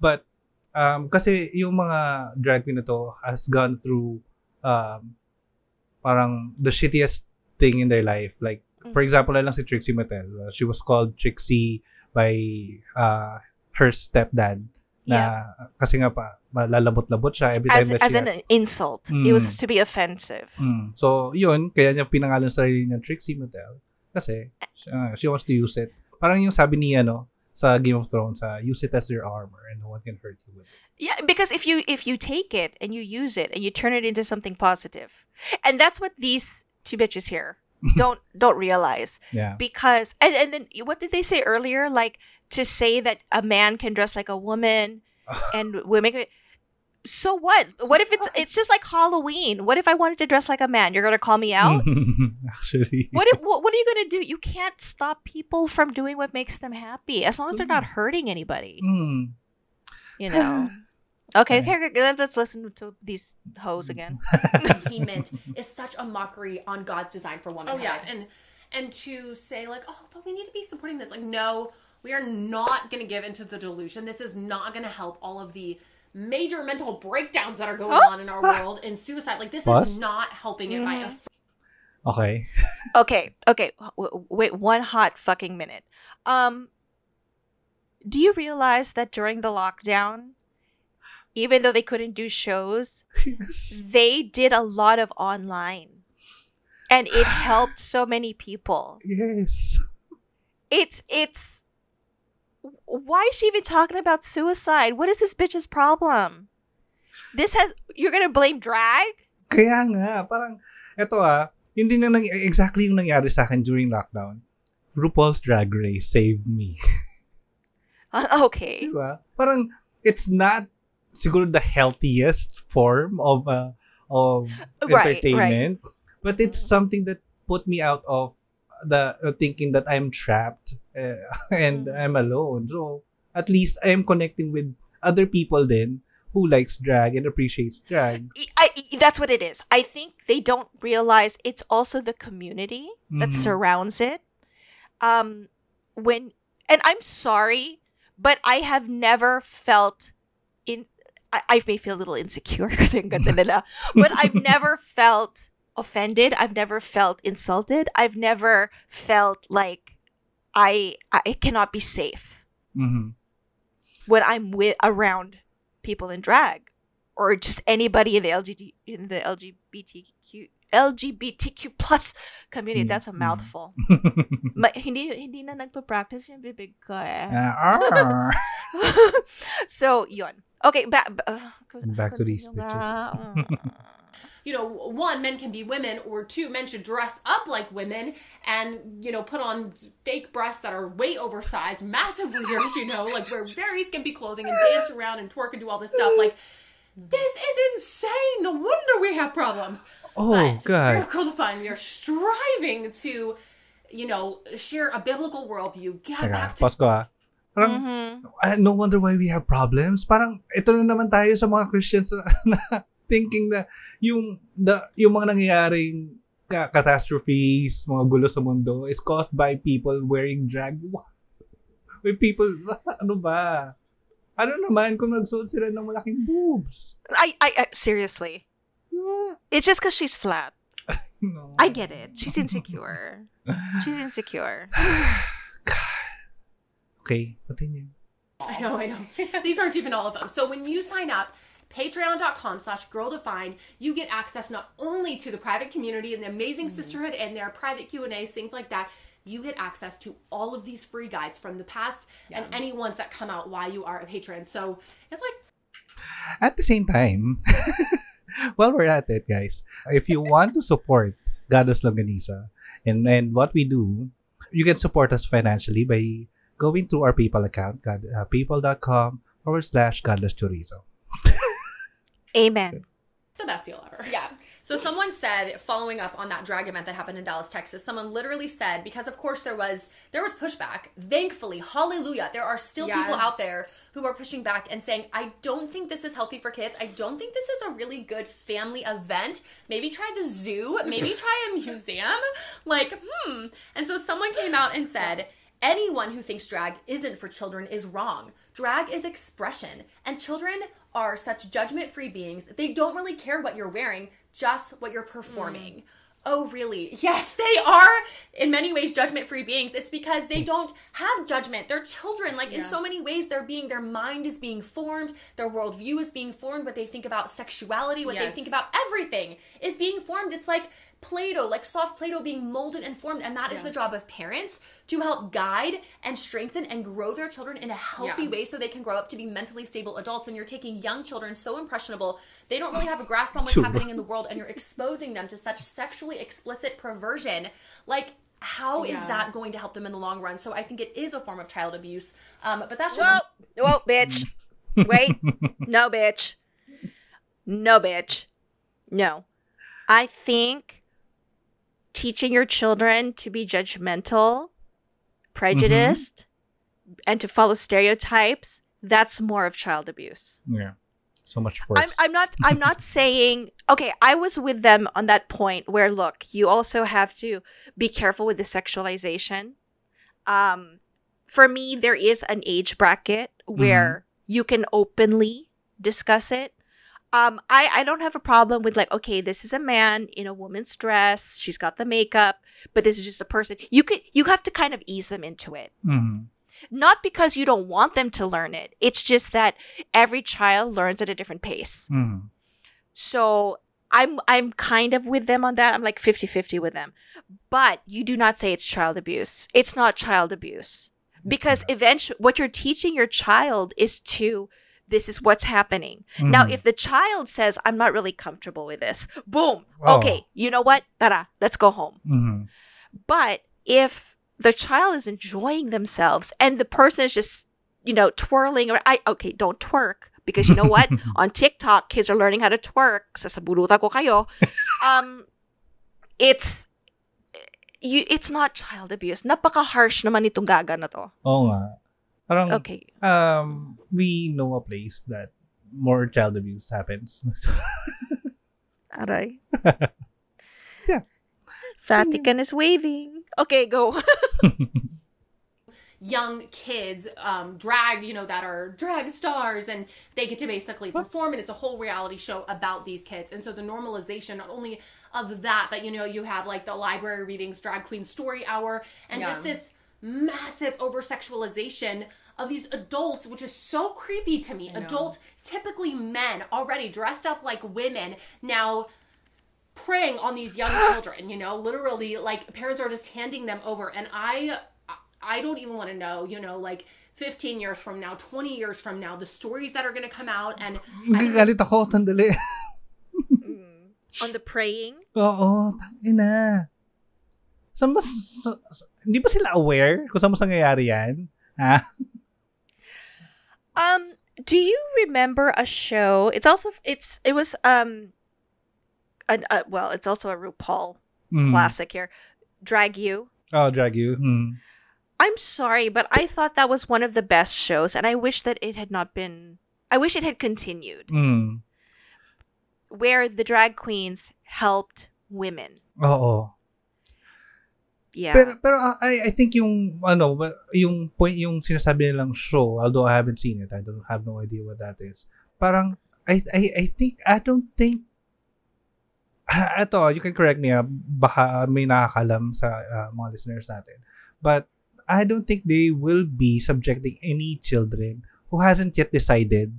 but um kasi yung mga drag queen na to has gone through um parang the shittiest thing in their life like for example na lang si Trixie Mattel uh, she was called Trixie by uh her stepdad na kasi nga pa malalabot-labot siya every time As, that as she an insult. It was Mm. to be offensive. Mm. So, yun, kaya niya pinangalan sa sarili niya Trixie Mattel. Kasi, uh, she wants to use it. Parang yung sabi niya, no, sa Game of Thrones, uh, use it as your armor and no one can hurt you with it. Yeah, because if you if you take it and you use it and you turn it into something positive, and that's what these two bitches here don't don't realize. Yeah. Because and and then what did they say earlier? Like to say that a man can dress like a woman and women. Can, so what? What if it's it's just like Halloween? What if I wanted to dress like a man? You're gonna call me out? Actually. What, if, what what are you gonna do? You can't stop people from doing what makes them happy as long as they're not hurting anybody. Mm. You know. Okay, okay, okay, let's listen to these hoes again. Entertainment is such a mockery on God's design for womanhood. Oh yeah, and and to say like, oh, but we need to be supporting this. Like, no, we are not going to give into the delusion. This is not going to help all of the major mental breakdowns that are going on in our world and suicide. Like, this Pause. is not helping it by a Okay. Okay, okay. w- w- Wait one hot fucking minute. Um, do you realize that during the lockdown, even though they couldn't do shows, they did a lot of online, and it helped so many people. yes. It's it's. Why is she even talking about suicide? What is this bitch's problem? This has you're gonna blame drag? Kaya nga, parang, eto ah, yun din yung nang, exactly yung nangyari sa akin during lockdown. RuPaul's Drag Race saved me. Uh, okay. Diba? Parang, it's not siguro the healthiest form of uh, of Right, entertainment, but it's something that put me out of the uh, thinking that I'm trapped uh, and Mm. I'm alone. So, at least I'm connecting with other people then who likes drag and appreciates drag. I, I- that's what it is. I think they don't realize it's also the community that Mhm. surrounds it. Um, when and I'm sorry, but I have never felt in. I, I may feel a little insecure kasi ang ganda nila, but I've never felt offended. I've never felt insulted. I've never felt like I I cannot be safe Mhm. when I'm with around people in drag or just anybody in the LGBT in the LGBTQ LGBTQ plus community. Mm, That's a mouthful. Ma, hindi hindi na nagpa-practice yung bibig ko eh. Ah, ah. so, yun. Okay, back uh, Back to these bitches. Nga. you know, one, men can be women, or two, men should dress up like women and, you know, put on fake breasts that are way oversized, massive rears, you know, like wear very skimpy clothing and dance around and twerk and do all this stuff. Like, this is insane. No wonder we have problems. Oh, but God. Here at Girl Defined, we are striving to, you know, share a biblical worldview, get Teka, back to pause ko ah. Parang, Mhm. ah, no wonder why we have problems. Parang, ito na naman tayo sa mga Christians na, na thinking na yung, the, yung mga nangyayaring ka- catastrophes, mga gulo sa mundo is caused by people wearing drag. With people, ano ba? Ano naman kung nagsuot sila ng malaking boobs? I, I, I seriously. Ah, It's just because she's flat. No. I get it. She's insecure. She's insecure. Okay, continue. I know, I know. These aren't even all of them. So when you sign up, patreon.com slash girl defined, you get access not only to the private community and the amazing sisterhood and their private Q&As, things like that. You get access to all of these free guides from the past and any ones that come out while you are a patron. So it's like At the same time, while we're at it, guys, if you want to support Godless Longganisa and, and what we do, you can support us financially by going to our PayPal account, God, uh, paypal.com forward slash Godless Chorizo. Amen. the best deal ever. Yeah. So someone said, following up on that drag event that happened in Dallas, Texas, someone literally said, because of course there was there was pushback. Thankfully, hallelujah, there are still Yeah. people out there who are pushing back and saying, I don't think this is healthy for kids. I don't think this is a really good family event. Maybe try the zoo. Maybe try a museum. Like, hmm. And so someone came out and said, Anyone who thinks drag isn't for children is wrong. Drag is expression, and children are such judgment free beings that they don't really care what you're wearing, just what you're performing. Mm. Oh, really? Yes, they are in many ways judgment free beings. It's because they hmm. don't have judgment. They're children. Like, in so many ways, they're being, their mind is being formed, their worldview is being formed, what they think about sexuality, what they think about everything is being formed. It's like Play Doh, like soft Play Doh being molded and formed. And that is the job of parents to help guide and strengthen and grow their children in a healthy Yeah. way so they can grow up to be mentally stable adults. And you're taking young children so impressionable, they don't really have a grasp on what's Sure. happening in the world, and you're exposing them to such sexually explicit perversion. Like, how is Yeah. that going to help them in the long run? So I think it is a form of child abuse. Um, but that's just Whoa, whoa, bitch. Wait. No, bitch. No, bitch. No. I think teaching your children to be judgmental, prejudiced, and to follow stereotypes, that's more of child abuse. Yeah. So much worse. I'm, I'm not I'm not saying okay, I was with them on that point where look, you also have to be careful with the sexualization. Um for me there is an age bracket where you can openly discuss it. Um I I don't have a problem with like okay, this is a man in a woman's dress, she's got the makeup, but this is just a person. You could you have to kind of ease them into it Mhm. not because you don't want them to learn it. It's just that every child learns at a different pace. Mhm. So I'm I'm kind of with them on that. I'm like 50-50 with them. But you do not say it's child abuse. It's not child abuse. Because eventually what you're teaching your child is to this is what's happening. Now Mhm. if the child says I'm not really comfortable with this. Boom. Oh. Okay, you know what? Tara, let's go home. Mhm. But if the child is enjoying themselves and the person is just, you know, twirling or I okay, don't twerk because you know what? On TikTok, kids are learning how to twerk. Sasaburuta ko kayo. Um it's you it's not child abuse. Napaka-harsh naman itong gaga na to. Oo nga. Parang, Okay. um, we know a place that more child abuse happens. Aray. Yeah. Vatican is waving. Okay, go. young kids um, drag, you know, that are drag stars and they get to basically perform and it's a whole reality show about these kids. And so the normalization not only of that, but you know, you have like the library readings, drag queen story hour, and just this massive over sexualization of these adults, which is so creepy to me. Adult, typically men already dressed up like women, now preying on these young children you know literally like parents are just handing them over and i i don't even want to know you know like 15 years from now 20 years from now the stories that are going to come out and Galit ako, tandali. Mm. On the preying. Oo, tangina. Saan ba, sa, sa- hindi ba sila aware kung saan mas nangyayari yan? Ha? Um, do you remember a show? It's also it's it was um, an, uh, well, it's also a RuPaul Mm. classic here. Drag U. Oh, drag you. Mm. I'm sorry, but I thought that was one of the best shows, and I wish that it had not been. I wish it had continued, Mm. where the drag queens helped women. Oo. Yeah. Pero pero uh, I I think yung ano yung point yung sinasabi nilang show although I haven't seen it I don't have no idea what that is. Parang I I I think I don't think Ah, ito, you can correct me, ah, baka may nakakalam sa ah, mga listeners natin. But I don't think they will be subjecting any children who hasn't yet decided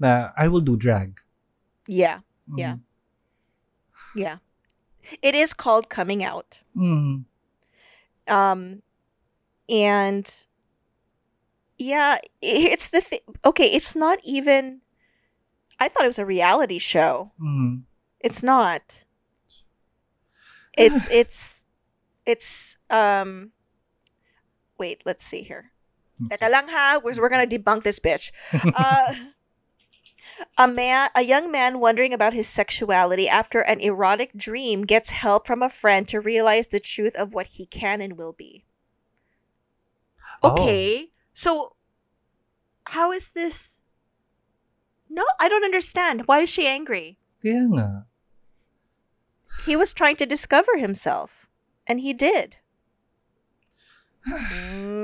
na I will do drag. yeah. Yeah. Yeah. It is called coming out. Mm. Um, and yeah, it's the thing. Okay, it's not even. I thought it was a reality show. Mm. It's not. It's it's it's um. Wait, let's see here. Teka lang ha, we're, we're gonna debunk this bitch. Uh, a man, a young man wondering about his sexuality after an erotic dream gets help from a friend to realize the truth of what he can and will be. Oh. Okay, so how is this? No, I don't understand. Why is she angry? Kaya nga. He was trying to discover himself, and he did. Mm.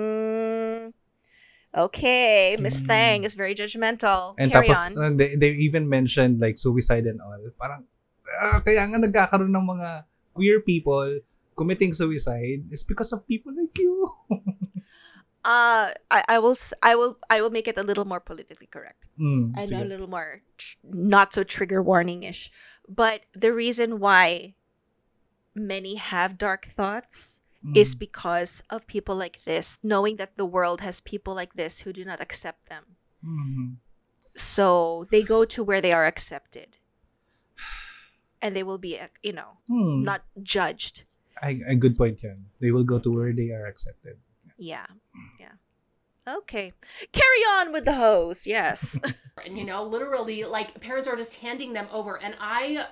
Okay, Miss Thang is very judgmental. And Carry tapos, on. uh, they, they even mentioned like suicide and all. Parang, ah, kaya nga nagkakaroon ng mga queer people committing suicide is because of people like you. Uh, I, I will I will I will make it a little more politically correct. Mm, I know a little more tr- not so trigger warning ish. But the reason why many have dark thoughts Mm. is because of people like this, knowing that the world has people like this who do not accept them. Mhm. So they go to where they are accepted. And they will be, uh, you know, Hmm. not judged. Ay, ay, good point yan. They will go to where they are accepted. Yeah. Yeah. Okay. Carry on with the hoes. Yes. and you know literally like parents are just handing them over and i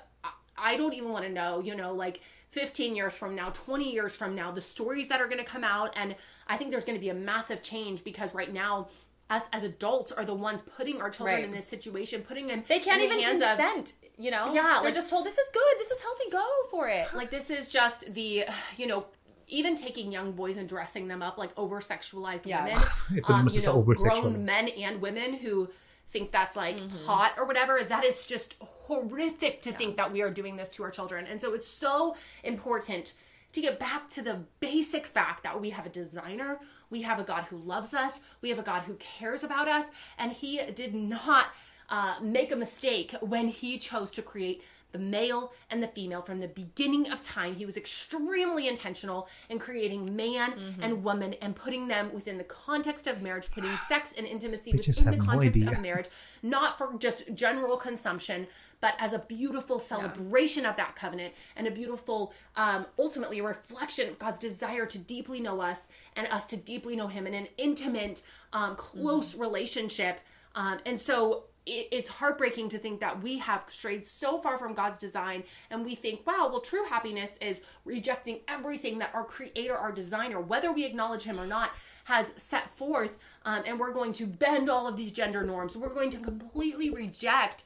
i don't even want to know you know like 15 years from now 20 years from now the stories that are going to come out and i think there's going to be a massive change because right now us as adults are the ones putting our children Right. in this situation putting them They can't in the even hands of- consent, you know? Yeah, They're like- just told, this is good, this is healthy, go for it. like this is just the you know even taking young boys and dressing them up like over sexualized Yeah. women Ito naman you know, grown men and women who think that's like Mm-hmm. hot or whatever that is just horrific to think that we are doing this to our children and so it's so important to get back to the basic fact that we have a designer we have a god who loves us we have a god who cares about us and he did not uh, make a mistake when he chose to create the male and the female from the beginning of time. He was extremely intentional in creating man Mm-hmm. and woman and putting them within the context of marriage, putting sex and intimacy within the no context idea. of marriage, not for just general consumption, but as a beautiful celebration of that covenant and a beautiful, um, ultimately, a reflection of God's desire to deeply know us and us to deeply know Him in an intimate, um, close relationship. Um, and so it, it's heartbreaking to think that we have strayed so far from God's design and we think, wow, well, true happiness is rejecting everything that our creator, our designer, whether we acknowledge him or not, has set forth. Um, and we're going to bend all of these gender norms. We're going to completely reject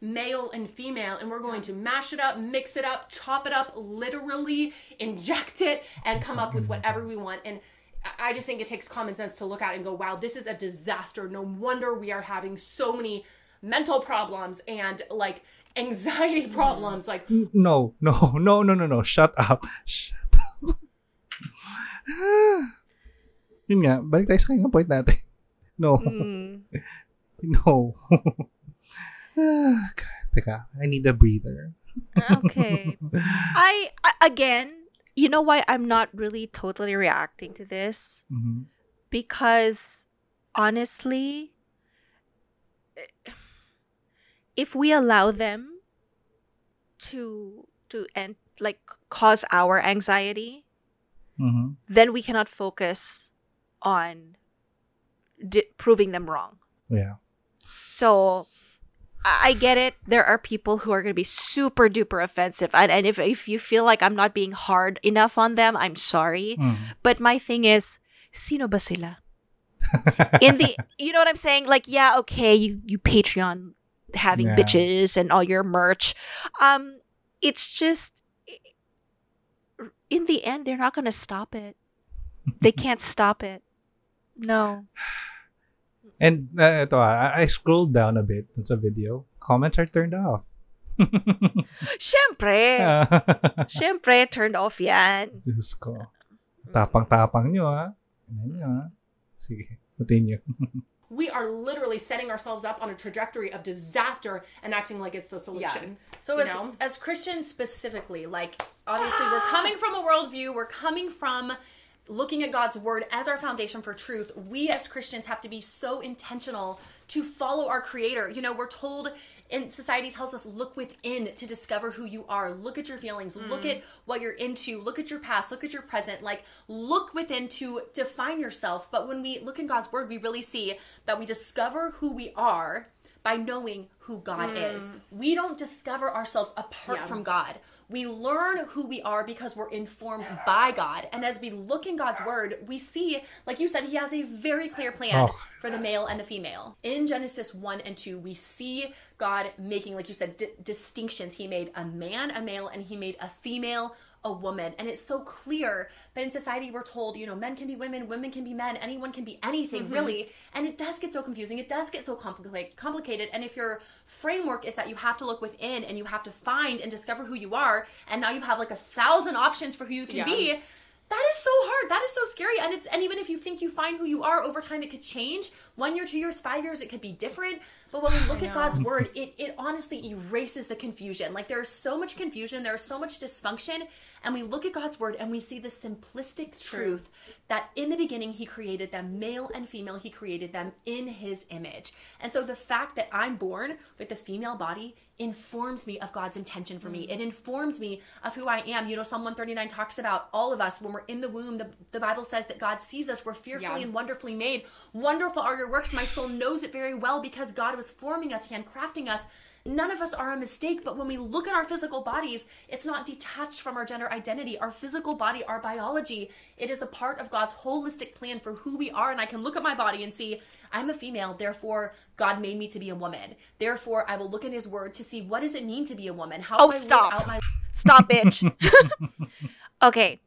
male and female and we're going to mash it up mix it up chop it up literally inject it and come up with whatever we want and I- i just think it takes common sense to look at it and go wow this is a disaster no wonder we are having so many mental problems and like anxiety problems like No, no, no, no, no, no. Shut up. Shut up. Yun nga, balik tayo sa kanyang point natin. No. Mm. No. Teka, I need a breather. Okay. I, I again, you know why I'm not really totally reacting to this Mhm. because honestly if we allow them to to end like cause our anxiety Mhm. then we cannot focus on di- proving them wrong Yeah. so I get it. There are people who are going to be super duper offensive, and, and if if you feel like I'm not being hard enough on them, I'm sorry. Mm. But my thing is, sino ba sila? In the, you know what I'm saying? Like, yeah, okay, you you Patreon having Yeah. bitches and all your merch. Um, it's just in the end, they're not going to stop it. They can't stop it. No. And uh, ito ah, I, I scrolled down a bit dun sa video. Comments are turned off. Siyempre. Siyempre, turned off yan. Diyos ko. Tapang-tapang nyo ah. Ano nyo ah. Sige, continue. we are literally setting ourselves up on a trajectory of disaster and acting like it's the solution Yeah. So as know? as Christians specifically, like obviously we're coming from a worldview, we're coming from looking at God's word as our foundation for truth. We as Christians have to be so intentional to follow our creator. You know, we're told and society tells us look within to discover who you are. Look at your feelings, hmm. look at what you're into, look at your past, look at your present. Like look within to define yourself. But when we look in God's word, we really see that we discover who we are by knowing who God hmm. is. We don't discover ourselves apart Yeah. from God. We learn who we are because we're informed by God. And as we look in God's word, we see, like you said, He has a very clear plan Oh. for the male and the female. In Genesis 1 and 2, we see God making, like you said, di- distinctions. He made a man, a male, and He made a female a woman. And it's so clear that in society we're told, you know, men can be women, women can be men, anyone can be anything mm-hmm. really. And it does get so confusing. It does get so complicated complicated. And if your framework is that you have to look within and you have to find and discover who you are, and now you have like a thousand options for who you can Yeah. be, that is so hard. That is so scary. And it's and even if you think you find who you are over time, it could change. One year, two years, five years, it could be different. But when we look at God's word, it it honestly erases the confusion. Like there is so much confusion, there is so much dysfunction, and we look at God's word and we see the simplistic truth that in the beginning he created them male and female, he created them in his image. And so the fact that I'm born with the female body informs me of God's intention for me. It informs me of who I am. You know, Psalm 139 talks about all of us when we're in the womb. The, the Bible says that God sees us. We're fearfully Yeah. and wonderfully made. Wonderful are your works. My soul knows it very well because God was forming us, handcrafting us. None of us are a mistake, but when we look at our physical bodies, it's not detached from our gender identity. Our physical body, our biology, it is a part of God's holistic plan for who we are. And I can look at my body and see, I'm a female, therefore God made me to be a woman. Therefore, I will look in His Word to see what does it mean to be a woman. How Oh, do I stop. out my Stop, bitch. okay.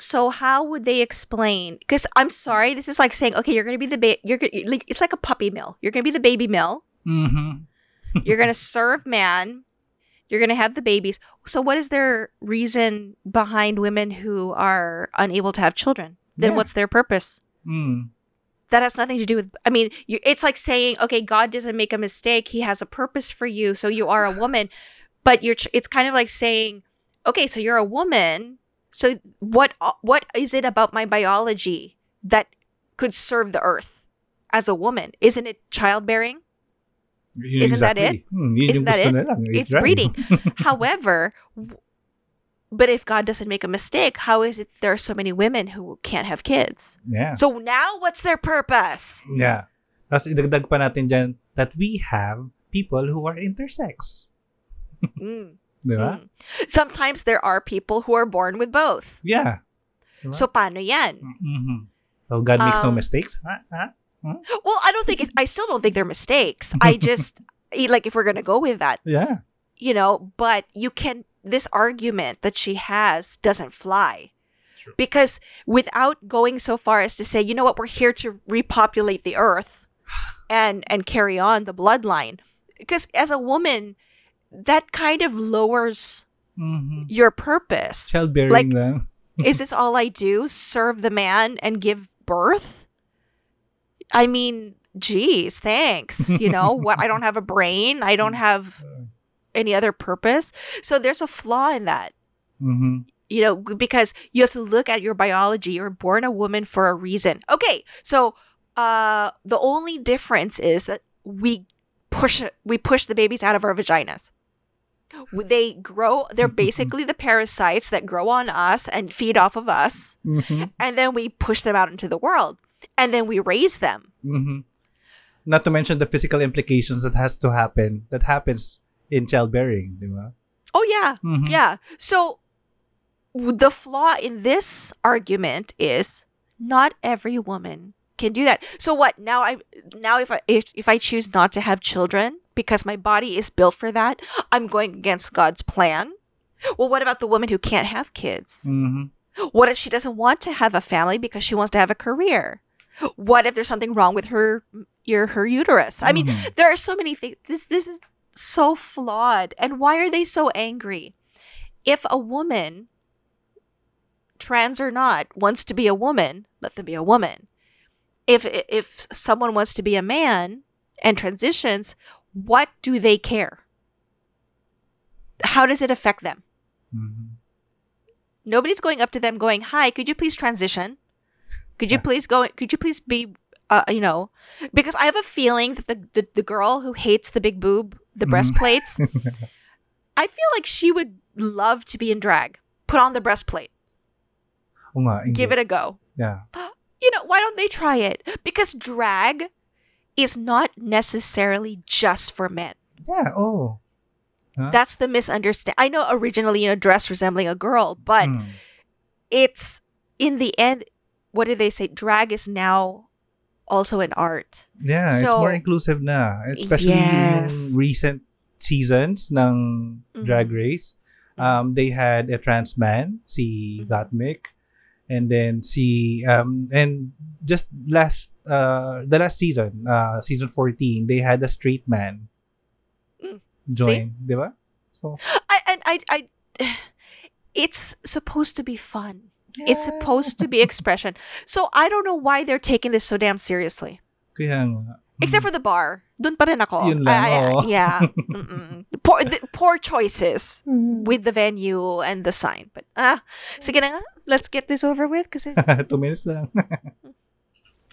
So how would they explain? Because I'm sorry, this is like saying, okay, you're gonna be the baby. You're gonna. like It's like a puppy mill. You're gonna be the baby mill. Mm-hmm. You're gonna serve man. You're gonna have the babies. So what is their reason behind women who are unable to have children? Then Yeah. what's their purpose? Mm. that has nothing to do with i mean you, it's like saying okay god doesn't make a mistake he has a purpose for you so you are a woman but you're it's kind of like saying okay so you're a woman so what uh, what is it about my biology that could serve the earth as a woman isn't it childbearing Isn't that exactly. Hmm, Isn't that it? nila. it's right. breeding however but if god doesn't make a mistake how is it there are so many women who can't have kids Yeah. so now what's their purpose Yeah. Tapos idagdag pa natin dyan that we have people who are intersex. Mm. Di ba? Mm. Sometimes there are people who are born with both. Yeah. Diba? So paano yan? Mhm. So God makes no Um, mistakes? Ha? Ha? Well, I don't think it's, I still don't think they're mistakes. I just like if we're going to go with that, Yeah. you know, but you can this argument that she has doesn't fly. True. Because without going so far as to say, you know what, we're here to repopulate the earth and and carry on the bloodline. Because as a woman, that kind of lowers Mhm. your purpose. Childbearing Like- is this all I do? Serve the man and give birth? I mean, geez, thanks. You know, what I don't have a brain, I don't have any other purpose. So there's a flaw in that. Mhm. You know, because you have to look at your biology. You're born a woman for a reason. Okay, so uh the only difference is that we push we push the babies out of our vaginas. They grow, they're basically the parasites that grow on us and feed off of us Mhm. and then we push them out into the world and then we raise them Mhm. Not to mention the physical implications that has to happen, that happens in childbearing, ba? oh yeah Mhm. yeah so the flaw in this argument is not every woman can do that so what now i now if i if, if i choose not to have children because my body is built for that i'm going against god's plan well what about the woman who can't have kids Mhm. What if she doesn't want to have a family because she wants to have a career? What if there's something wrong with her your her uterus? I mean, Mhm. there are so many things. This this is so flawed. And why are they so angry? If a woman, trans or not, wants to be a woman, let them be a woman. If if someone wants to be a man and transitions, what do they care? How does it affect them? Mhm. nobody's going up to them going hi could you please transition could you Yeah. please go could you please be uh, you know because i have a feeling that the, the, the girl who hates the big boob the Mhm. breastplates i feel like she would love to be in drag put on the breastplate give it a go Yeah. you know why don't they try it because drag is not necessarily just for men Yeah, oh. Huh? that's the misunderstanding i know originally you know dress resembling a girl but Mm. it's in the end what do they say drag is now also an art Yeah, it's more inclusive now, Especially Yes. yung recent seasons ng Drag Mhm. Race. Um, they had a trans man, si Gottmik, and then si um and just last uh the last season, uh season 14, they had a straight man Mm. join, di ba? So I and I I it's supposed to be fun. It's supposed to be expression. So I don't know why they're taking this so damn seriously. kaya nga. Except for the bar. Doon pa rin ako. Yun lang, I- I- yeah. Poor, the, poor choices with the venue and the sign. But, ah, sige na nga. Let's get this over with kasi Two minutes lang.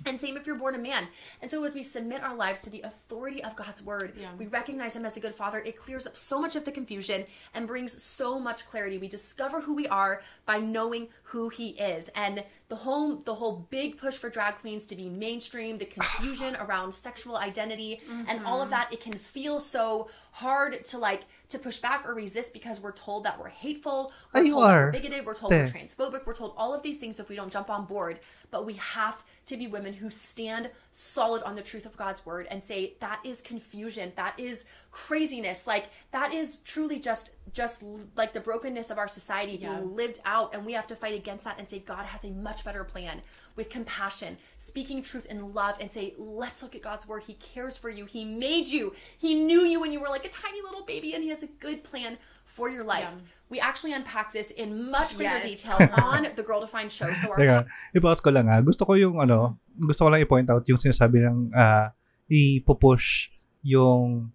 And same if you're born a man. And so as we submit our lives to the authority of God's word, we recognize him as a good father. It clears up so much of the confusion and brings so much clarity. We discover who we are by knowing who he is. And the whole the whole big push for drag queens to be mainstream, the confusion around sexual identity and all of that, it can feel so hard to like to push back or resist because we're told that we're hateful, we're Ah, you told that we're bigoted, we're told we're transphobic, we're told all of these things so if we don't jump on board. But we have to be women who stand solid on the truth of God's word and say that is confusion, that is craziness, like that is truly just just like the brokenness of our society being lived out, and we have to fight against that and say God has a much better plan with compassion, speaking truth in love, and say let's look at God's word. He cares for you. He made you. He knew you when you were like a tiny little baby, and He has a good plan for your life. We actually unpack this in much greater Yes. detail on the Girl Defined show. So our Teka, i-pause ko lang ah. Gusto ko yung ano, gusto ko lang i-point out yung sinasabi ng ah, i-push yung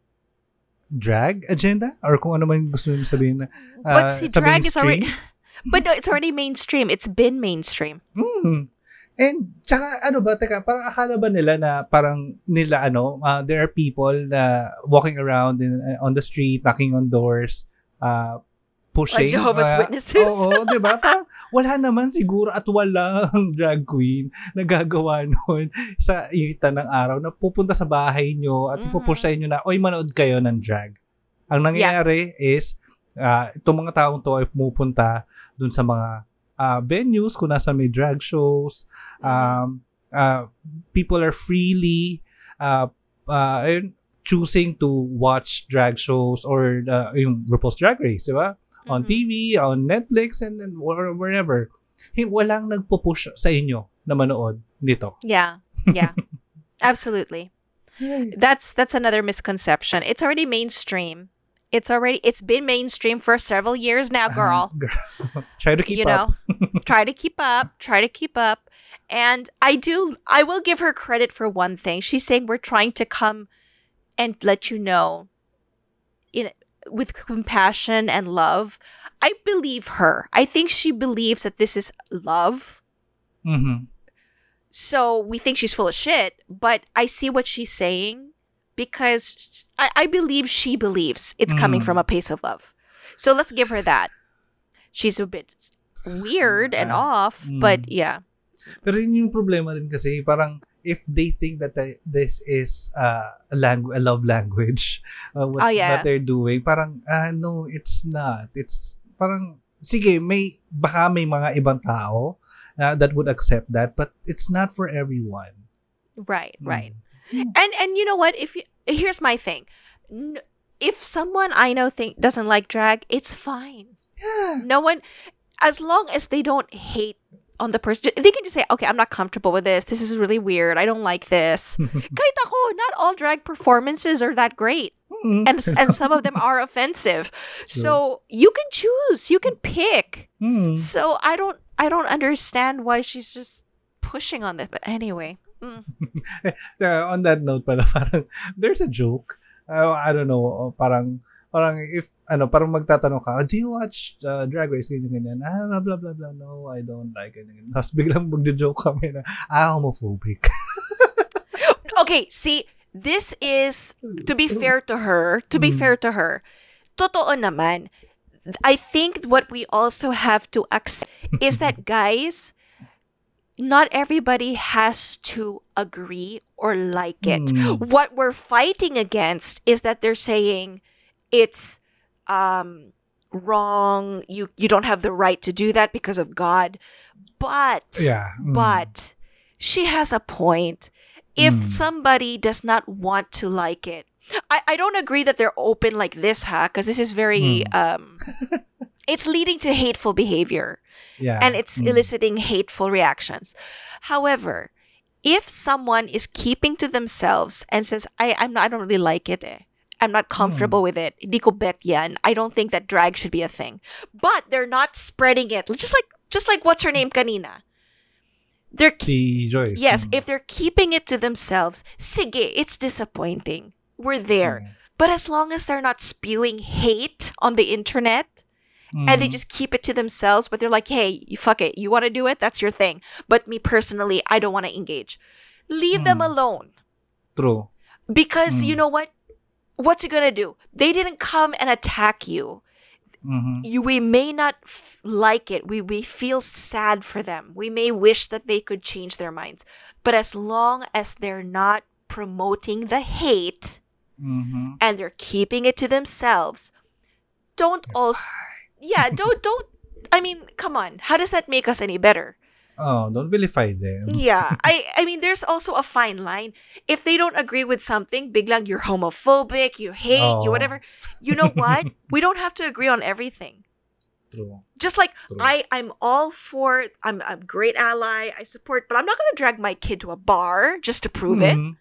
drag agenda or kung ano man gusto nyo sabihin na ah, But si sa drag is already. But no, it's already mainstream. It's been mainstream. Mm. And tsaka ano ba, teka, parang akala ba nila na parang nila ano, ah, there are people na walking around in, on the street, knocking on doors, uh, pushing. Like Jehovah's ah, Witnesses. Oo, di ba? Parang wala naman siguro at walang drag queen na gagawa nun sa itan ng araw na pupunta sa bahay nyo at Mhm. ipupush sa inyo na, oy, manood kayo ng drag. Ang nangyayari is, ah, itong mga taong to ay pumupunta dun sa mga ah, venues kung nasa may drag shows. Um, ah, people are freely uh, uh, choosing to watch drag shows or uh, yung RuPaul's Drag Race, di ba? On Mhm. TV, on Netflix, and then where- wherever. Hey, walang nagpo-push sa inyo na manood nito. Yeah. Yeah. Absolutely. That's that's another misconception. It's already mainstream. It's already it's been mainstream for several years now, girl. Girl. Try to keep you up. know, try to keep up, try to keep up. And I do I will give her credit for one thing. She's saying we're trying to come and let you know in with compassion and love. I believe her. I think she believes that this is love. Mhm. So we think she's full of shit, but I see what she's saying because I, I believe she believes it's coming Mm. from a place of love. So let's give her that. She's a bit weird and off, but mm. yeah. Pero yun yung problema rin kasi parang if they think that the- this is uh, a language, a love language, uh, what, Oh, yeah. what they're doing, parang ah no, it's not. It's parang sige, may baka may mga ibang tao uh, that would accept that, but it's not for everyone. Right, Mm. right. And and you know what? If you, here's my thing. If someone I know think doesn't like drag, it's fine. Yeah. No one as long as they don't hate on the person they can just say, "Okay, I'm not comfortable with this. This is really weird. I don't like this." Kahit ako, not all drag performances are that great. Mm. And and some of them are offensive. So, you can choose. You can pick. Mm. So, I don't I don't understand why she's just pushing on this. But anyway, mm. Uh, on that note pala, parang there's a joke. Uh, I don't know, uh, parang parang if ano, parang magtatanong ka, "Oh, do you watch uh, Drag Race ganyan ganyan? Ah, blah blah blah blah. No, I don't like it. Ganyan. Tapos biglang magjo-joke kami na, ah, homophobic. okay, see, this is to be fair to her, to be Mm. fair to her. Totoo naman. I think what we also have to accept is that guys, not everybody has to agree or like it. Mm. What we're fighting against is that they're saying it's um wrong, you you don't have the right to do that because of God. But yeah. mm. but she has a point. If Mm. somebody does not want to like it, I, I don't agree that they're open like this, huh? Because this is very Mm. um it's leading to hateful behavior Yeah. and it's Mm. eliciting hateful reactions. However, if someone is keeping to themselves and says, I, I'm not, I don't really like it, eh. I'm not comfortable with it. Hindi ko bet yan. I don't think that drag should be a thing. But they're not spreading it. Just like, just like what's her name kanina. They're Si Joyce. Yes, Mm. if they're keeping it to themselves, sige, it's disappointing. We're there. Mm. But as long as they're not spewing hate on the internet and Mm. they just keep it to themselves, but they're like, hey, you fuck it. You want to do it? That's your thing. But me personally, I don't want to engage. Leave them Mm. alone. True. Because you Mm. know what? What's it going to do? They didn't come and attack you. Mhm. you we may not f- like it we we feel sad for them we may wish that they could change their minds but as long as they're not promoting the hate Mhm. and they're keeping it to themselves don't also yeah don't don't i mean come on how does that make us any better Oh, don't vilify them. yeah i i mean there's also a fine line if they don't agree with something biglang you're homophobic you hate you Oh. whatever you know what we don't have to agree on everything True. just like True. I, I'm all for I'm a great ally, I support, but I'm not gonna drag my kid to a bar just to prove it. Mm-hmm.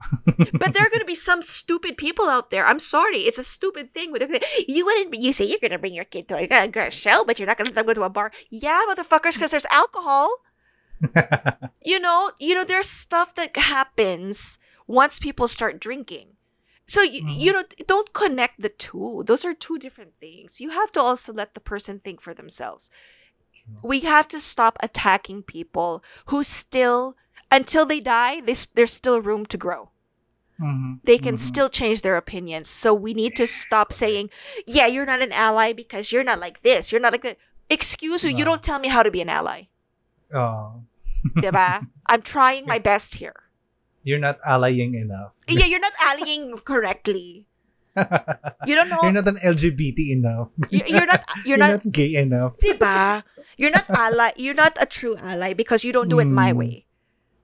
But there are gonna be some stupid people out there. I'm sorry, it's a stupid thing. But gonna, you wouldn't. You say you're gonna bring your kid to a, a show, but you're not gonna let them go to a bar. Yeah, motherfuckers, because there's alcohol. you know, you know, there's stuff that happens once people start drinking. So you, mm-hmm. you know, don't connect the two. Those are two different things. You have to also let the person think for themselves. We have to stop attacking people who still, until they die, they, there's still room to grow. Mhm. They can Mhm. still change their opinions. So we need to stop saying, "Yeah, you're not an ally because you're not like this. You're not like that." Excuse you. You don't tell me how to be an ally. Oh, Diba? I'm trying my best here. you're not allying enough. Yeah, you're not allying correctly. You don't know. You're not an LGBT enough. You- you're not. You're, You're not. not gay enough. Diba? You're not ally. You're not a true ally because you don't do it my Mm. way.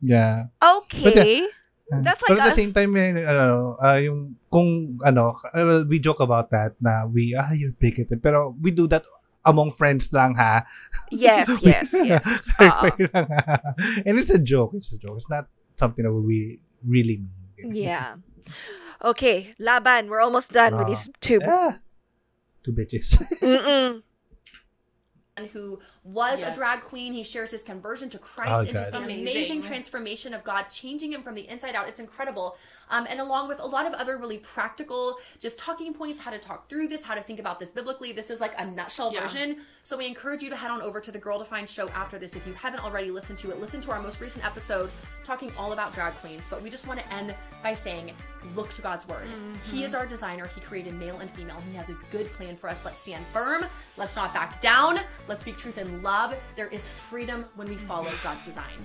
Yeah. Okay. That's But like at the us. same time, ano, ah, yung, kung, ano, uh, well, we joke about that na we, ah, you're bigoted. Pero we do that among friends lang, ha? Yes, yes, yes. Fair-fair lang, ha? And it's a joke. It's a joke. It's not something that we really mean. Yeah. Okay, Laban, we're almost done with Ah. these two. Ah, two bitches. Mm-mm. Who was Yes. a drag queen. He shares his conversion to Oh, Christ and just the Amazing. amazing transformation of God, changing him from the inside out. It's incredible. Um, and along with a lot of other really practical, just talking points, how to talk through this, how to think about this biblically. This is like a nutshell Yeah. version. So we encourage you to head on over to the Girl Defined show after this. If you haven't already listened to it, listen to our most recent episode talking all about drag queens. But we just want to end by saying, look to God's word. He is our designer. He created male and female. He has a good plan for us. Let's stand firm. Let's not back down. Let's speak truth in love. There is freedom when we follow God's design.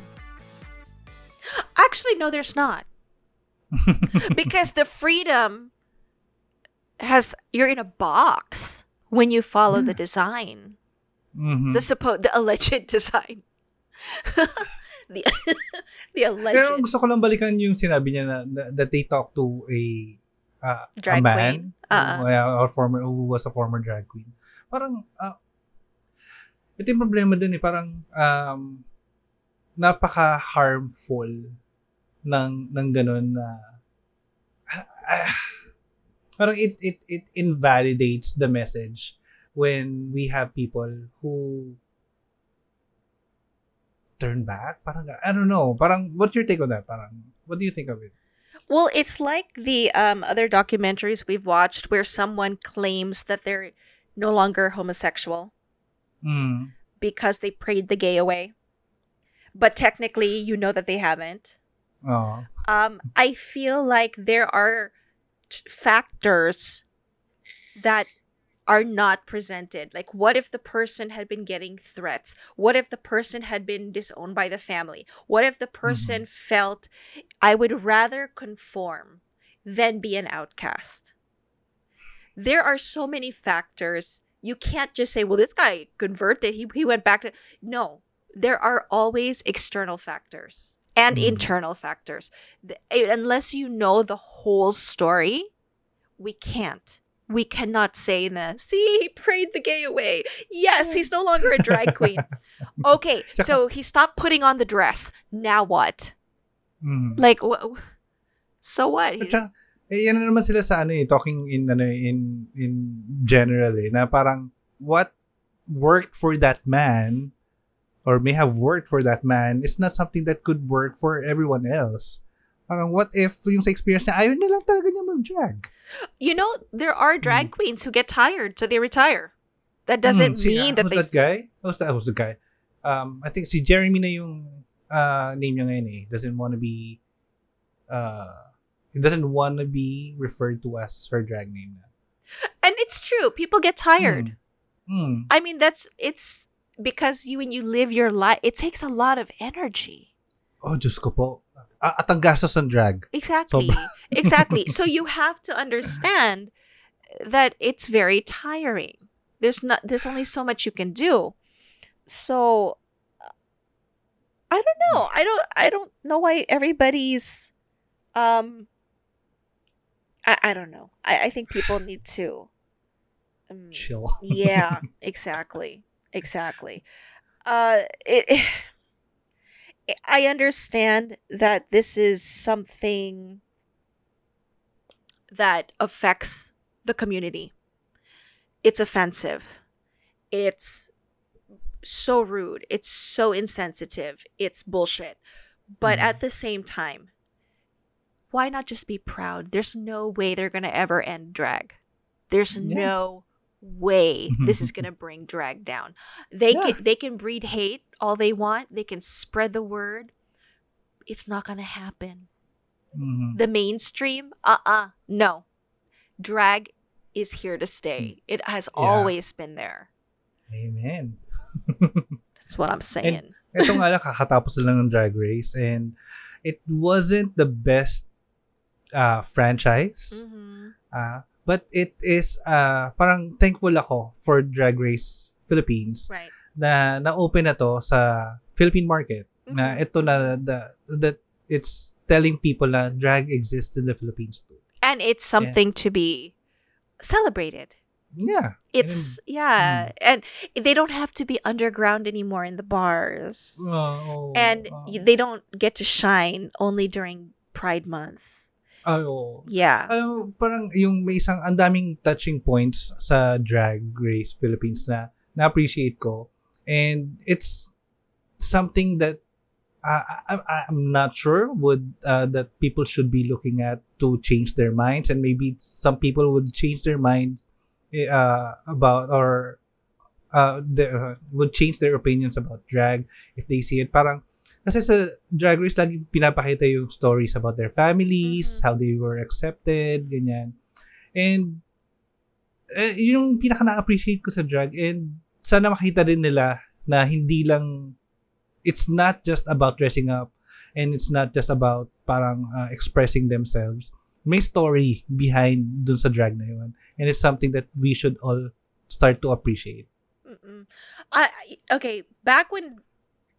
Actually, no, there's not. because the freedom has you're in a box when you follow the design. Mhm. The supposed the alleged design. the the Pero alleged gusto ko lang balikan yung sinabi niya na, na- that they talk to a uh, Drag a man queen. Ah, who, uh, or former who was a former drag queen. Parang uh, ito yung problema dun eh parang um, napaka harmful ng ng ganun na ah, ah, parang it it it invalidates the message when we have people who turn back parang I don't know parang what's your take on that parang what do you think of it Well, it's like the um, other documentaries we've watched where someone claims that they're no longer homosexual mm. because they prayed the gay away. But technically, you know that they haven't. oh Um, I feel like there are t- factors that are not presented. Like, what if the person had been getting threats? What if the person had been disowned by the family? What if the person felt, I would rather conform than be an outcast? There are so many factors. You can't just say, well, this guy converted, he, he went back to. No, there are always external factors and Mhm. internal factors. The- unless you know the whole story, we can't. We cannot say na, see, he prayed the gay away. Yes, he's no longer a drag queen. Okay, so he stopped putting on the dress. Now what? Mm. Like, wh- so what? At saka, eh, yan na naman sila sa ano eh, talking in, ano, eh, in, in general eh, na parang what worked for that man or may have worked for that man is not something that could work for everyone else. Parang what if yung sa experience niya, ayaw na lang talaga niya mag-drag. You know, there are drag Mm. queens who get tired, so they retire. That doesn't Hmm, si- mean ah, that who's they. that guy? Who's that? Who's the guy? Um, I think si Jeremy na yung uh, name niya ngayon eh. Doesn't want to be uh, he doesn't want to be referred to as her drag name na. And it's true. People get tired. Hmm. I mean, that's it's because you when you live your life, it takes a lot of energy. Oh, just ko po. At ang gastos ng drag. Exactly. exactly. So you have to understand that it's very tiring. There's not there's only so much you can do. So I don't know. I don't I don't know why everybody's um I, I don't know. I, I think people need to um, Chill. yeah, exactly. Exactly. Uh it, I understand that this is something that affects the community. It's offensive. It's so rude. It's so insensitive. It's bullshit. But Mhm. at the same time, why not just be proud? There's no way they're going to ever end drag. There's Yeah. no way this is going to bring drag down. They Yeah. can they can breed hate all they want. They can spread the word. It's not going to happen. Mhm. The mainstream, uh-uh, no. Drag is here to stay. It has Yeah. always been there. Amen. That's what I'm saying. Ito nga lang, kakatapos lang ng Drag Race and it wasn't the best uh, franchise. Mhm. Uh, but it is, uh, parang thankful ako for Drag Race Philippines Right. Na na-open na to sa Philippine market. Na Mhm. ito na, the, that it's telling people na drag exists in the Philippines too. And it's something to be celebrated. Yeah. It's yeah, and they don't have to be underground anymore in the bars. Oh, and oh, they don't get to shine only during Pride Month. oh, Yeah. Parang yung may isang ang daming touching points sa Drag Race Philippines na na-appreciate ko. And it's something that uh, I, I'm not sure would uh, that people should be looking at to change their minds and maybe some people would change their minds uh, about or uh, their, would change their opinions about drag if they see it. Parang kasi sa Drag Race lagi pinapakita yung stories about their families, Mhm. how they were accepted, ganyan. And eh, yun yung pinaka na-appreciate ko sa drag and sana makita din nila na hindi lang it's not just about dressing up and it's not just about parang uh, expressing themselves. May story behind dun sa drag na yun. And it's something that we should all start to appreciate. Mm-mm. I okay. Back when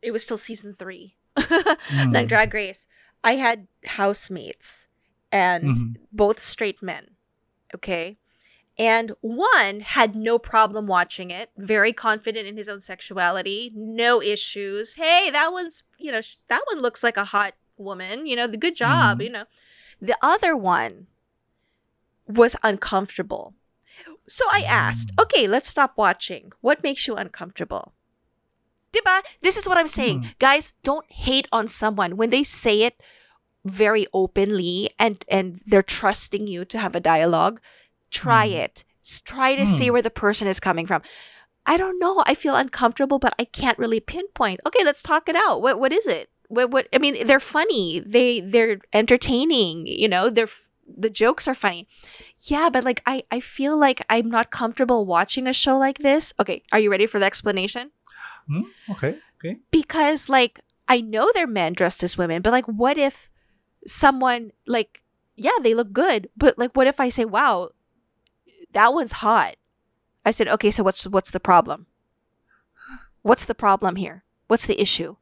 it was still season three Mm. ng Drag Race, I had housemates and Mhm. both straight men. Okay. And one had no problem watching it, very confident in his own sexuality, no issues. Hey, that one's, you know, sh- that one looks like a hot woman, you know, the good job, Mhm. you know. The other one was uncomfortable. So I asked, okay, let's stop watching. What makes you uncomfortable? Diba? This is what I'm saying. Guys, don't hate on someone when they say it very openly and and they're trusting you to have a dialogue. Try it. Try to see Mm. where the person is coming from. I don't know. I feel uncomfortable, but I can't really pinpoint. Okay, let's talk it out. What what is it? What what? I mean, they're funny. They they're entertaining. You know, they're the jokes are funny. Yeah, but like I I feel like I'm not comfortable watching a show like this. Okay, are you ready for the explanation? Hmm? Okay. Okay. because like I know they're men dressed as women, but like what if someone like yeah, they look good, but like what if I say, "Wow, that one's hot." I said, "Okay, so what's what's the problem? What's the problem here? What's the issue?"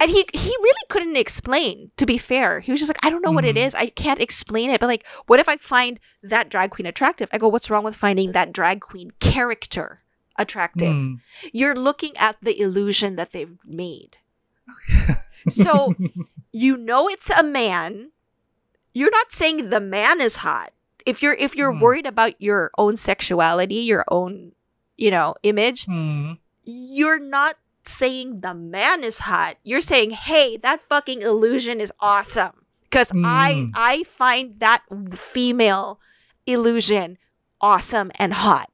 and he he really couldn't explain to be fair he was just like i don't know what it Mhm. is i can't explain it but like what if i find that drag queen attractive i go what's wrong with finding that drag queen character attractive Mm. you're looking at the illusion that they've made so you know it's a man you're not saying the man is hot if you're if you're Hmm. worried about your own sexuality your own you know image Mm. you're not saying the man is hot. You're saying, "Hey, that fucking illusion is awesome." Cuz I Mm. I find that female illusion awesome and hot.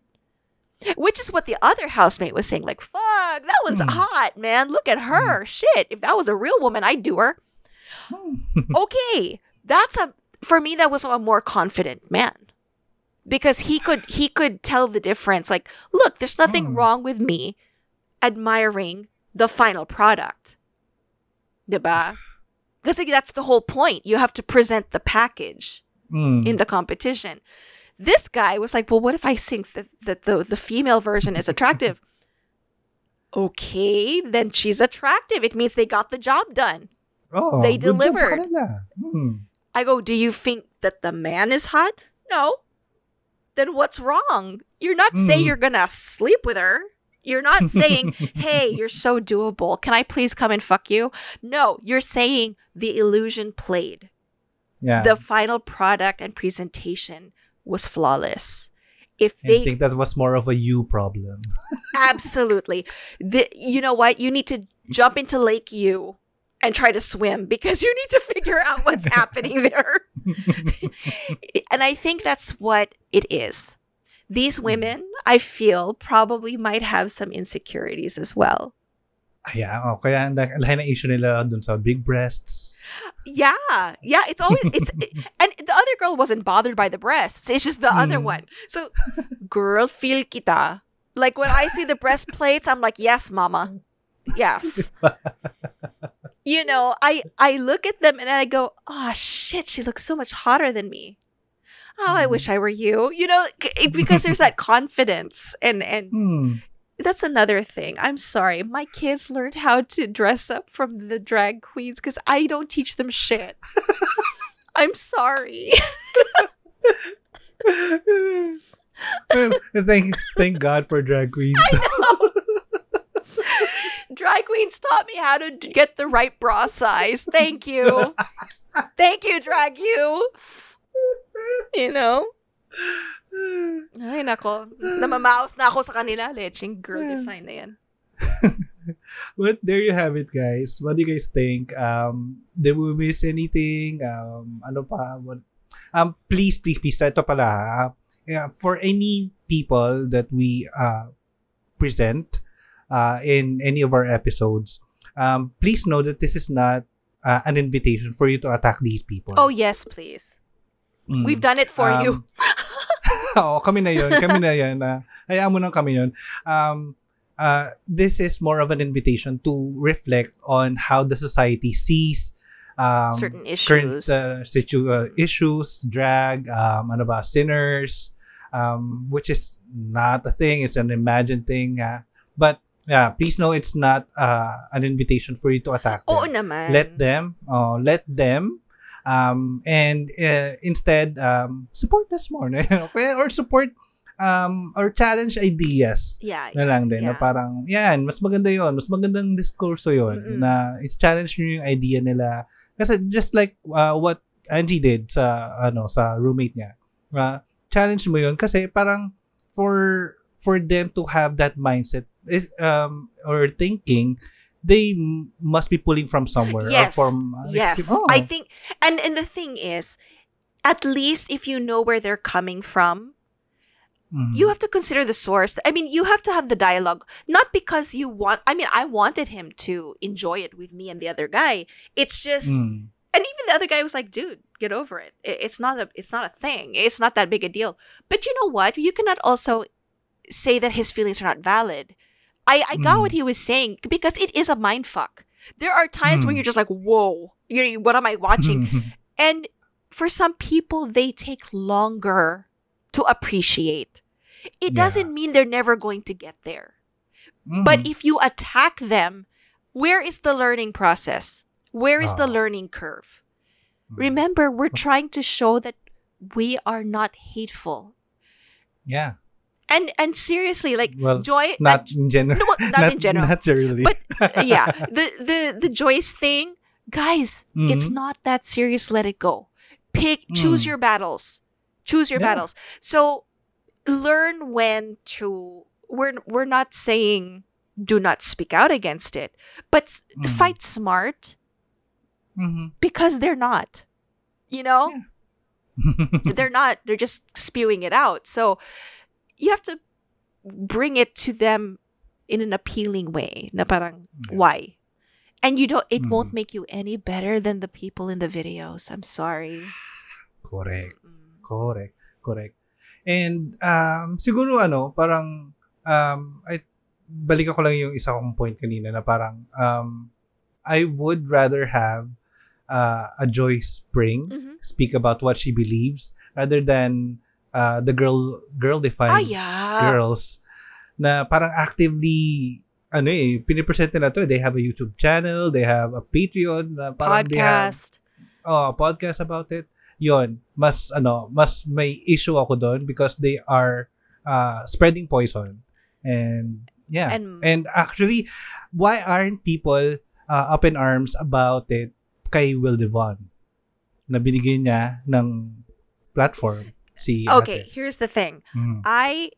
Which is what the other housemate was saying like, "Fuck, that one's Mm. hot, man. Look at her. Shit, if that was a real woman, I'd do her." okay, that's a for me that was a more confident man. Because he could he could tell the difference like, "Look, there's nothing Mm. wrong with me admiring the final product. Diba? Because that's the whole point. You have to present the package Mm. in the competition. This guy was like, well, what if I think that, that the, the female version is attractive? okay, then she's attractive. It means they got the job done. Oh, They good job sa delivered. Mm. I go, do you think that the man is hot? No. Then what's wrong? You're not saying Mm. you're gonna sleep with her. You're not saying, hey, you're so doable. Can I please come and fuck you? No, you're saying the illusion played. Yeah. The final product and presentation was flawless. If I they think that was more of a you problem. absolutely, the, you know what? You need to jump into Lake U and try to swim because you need to figure out what's happening there. and I think that's what it is. These women, I feel, probably might have some insecurities as well. Ayan, oh, kaya ang laki ng issue nila dun sa big breasts. Yeah, yeah. It's always it's and the other girl wasn't bothered by the breasts. It's just the other Mm. one. So, girl, feel kita. Like when I see the breastplates, I'm like, yes, mama, yes. You know, I I look at them and I go, oh shit, she looks so much hotter than me. Oh, I wish I were you. You know, because there's that confidence and and Hmm. that's another thing. I'm sorry. My kids learned how to dress up from the drag queens because I don't teach them shit. I'm sorry. thank thank God for drag queens. Drag queens taught me how to d- get the right bra size. Thank you. Thank you, Drag U. You know? Ay, nako. Namamaos na ako sa kanila. Leching girl define na yan. But there you have it, guys. What do you guys think? Um, did we miss anything? Um, ano pa? What? Um, please, please, please. Ito pala. ha. Yeah, for any people that we uh, present uh, in any of our episodes, um, please know that this is not uh, an invitation for you to attack these people. Oh, yes, please. Mm. We've done it for Um, you. Oo, kami na yun. Kami na yan. Uh, hayaan mo nang kami yun. Um, uh, this is more of an invitation to reflect on how the society sees um, Certain current issues. uh, situ- uh, issues, drag, um, ano ba, sinners, um, which is not a thing. It's an imagined thing. Uh, but yeah, please know it's not uh, an invitation for you to attack them Oo naman. let them oh let them um and uh, instead um support us more okay or support um or challenge ideas Yeah. na lang din na yeah. parang yan mas maganda yon mas magandang diskurso yon Mm-mm. na is challenge nyo yung idea nila kasi just like uh, what Angie did sa ano sa roommate niya uh, challenge mo yon kasi parang for for them to have that mindset is um or thinking they must be pulling from somewhere Yes. or from uh, yes. oh, I think and and the thing is at least if you know where they're coming from, mhm. you have to consider the source. I mean, you have to have the dialogue not because you want I mean, I wanted him to enjoy it with me and the other guy. It's just Mm. and even the other guy was like, "Dude, get over it. It's not a it's not a thing. It's not that big a deal." But you know what? You cannot also say that his feelings are not valid. I I got Mm. what he was saying because it is a mind fuck. There are times when Mm. you're just like, "Whoa, you know, what am I watching?" and for some people, they take longer to appreciate. It Yeah. doesn't mean they're never going to get there. Mhm. But if you attack them where is the learning process? Where is the Ah. learning curve? Remember, we're trying to show that we are not hateful. Yeah. And and seriously, like Well, Joy Not uh, in general. No, well, not in general. Not generally. but yeah, the the the Joyce thing, guys, it's Mhm. not that serious. Let it go. Pick, choose Mm. your battles. Choose your Yeah. battles. So learn when to. We're we're not saying do not speak out against it, but s Mhm. fight smart Mhm. because they're not. You know, they're not. They're just spewing it out. So you have to bring it to them in an appealing way. Na parang why? And you don't. It won't Mm. make you any better than the people in the videos. I'm sorry. Correct. Correct. Correct. And um, siguro ano, parang um, I, balik ako lang yung isa kong point kanina na parang um, I would rather have uh, a Joy Spring Mhm. speak about what she believes rather than uh, the girl girl defined Ah, yeah. girls na parang actively ano eh, pinipresent nila to. They have a YouTube channel, they have a Patreon, na parang they have Podcast. oh, podcast about it. Yon, mas ano, mas may issue ako doon because they are uh, spreading poison. And yeah. And- And, actually, why aren't people uh, up in arms about it kay Will Devon? Na binigyan niya ng platform si Okay, ate. here's the thing. Mm. I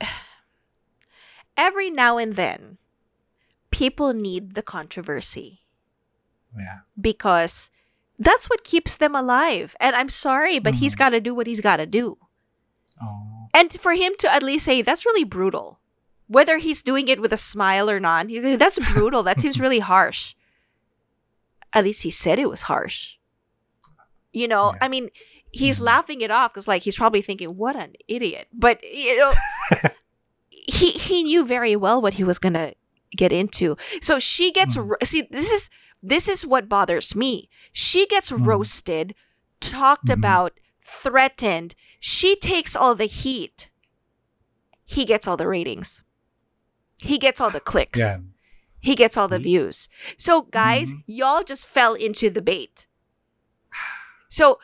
every now and then people need the controversy Yeah. because that's what keeps them alive. And I'm sorry, but he's got to do what he's got to do. Oh. And for him to at least say that's really brutal. Whether he's doing it with a smile or not, that's brutal. that seems really harsh. At least he said it was harsh. You know, Yeah. I mean, he's Mhm. laughing it off because, like, he's probably thinking, "What an idiot!" But you know, he he knew very well what he was gonna get into. So she gets Mhm. ro- see. This is this is what bothers me. She gets Mhm. roasted, talked Mhm. about, threatened. She takes all the heat. He gets all the ratings. He gets all the clicks. Yeah. He gets all the views. So, guys, Mhm. y'all just fell into the bait. So,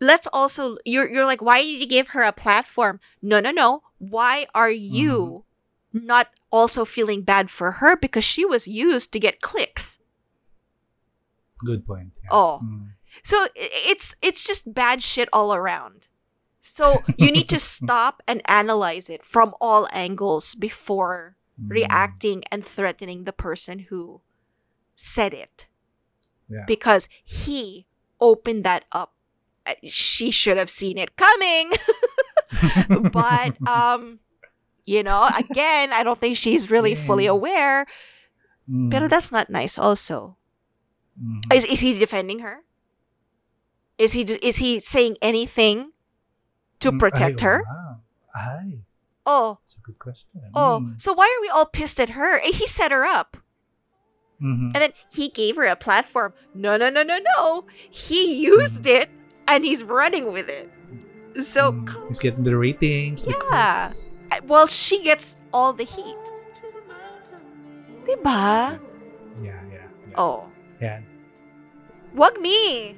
let's also you're you're like, why did you give her a platform? No, no, no. Why are you Mm-hmm. not also feeling bad for her because she was used to get clicks? Good point. Yeah. Oh. Mm. So it's it's just bad shit all around. So you need to stop and analyze it from all angles before Mm. reacting and threatening the person who said it. Yeah. Because he opened that up. She should have seen it coming. but um you know, again, I don't think she's really fully aware. Mm. But that's not nice also. Mhm. Is, is he defending her? Is he is he saying anything to Mm, protect ay, her? Wow. Ay, Oh, that's a good question. oh. Mm. So why are we all pissed at her? He set her up. Mhm. And then he gave her a platform. No, no, no, no, no. He used it and he's running with it. So, Mm. He's getting the ratings. Yeah. clicks. uh, well, she gets all the heat. Diba? Yeah, yeah. yeah. Oh. Yan. Wag me.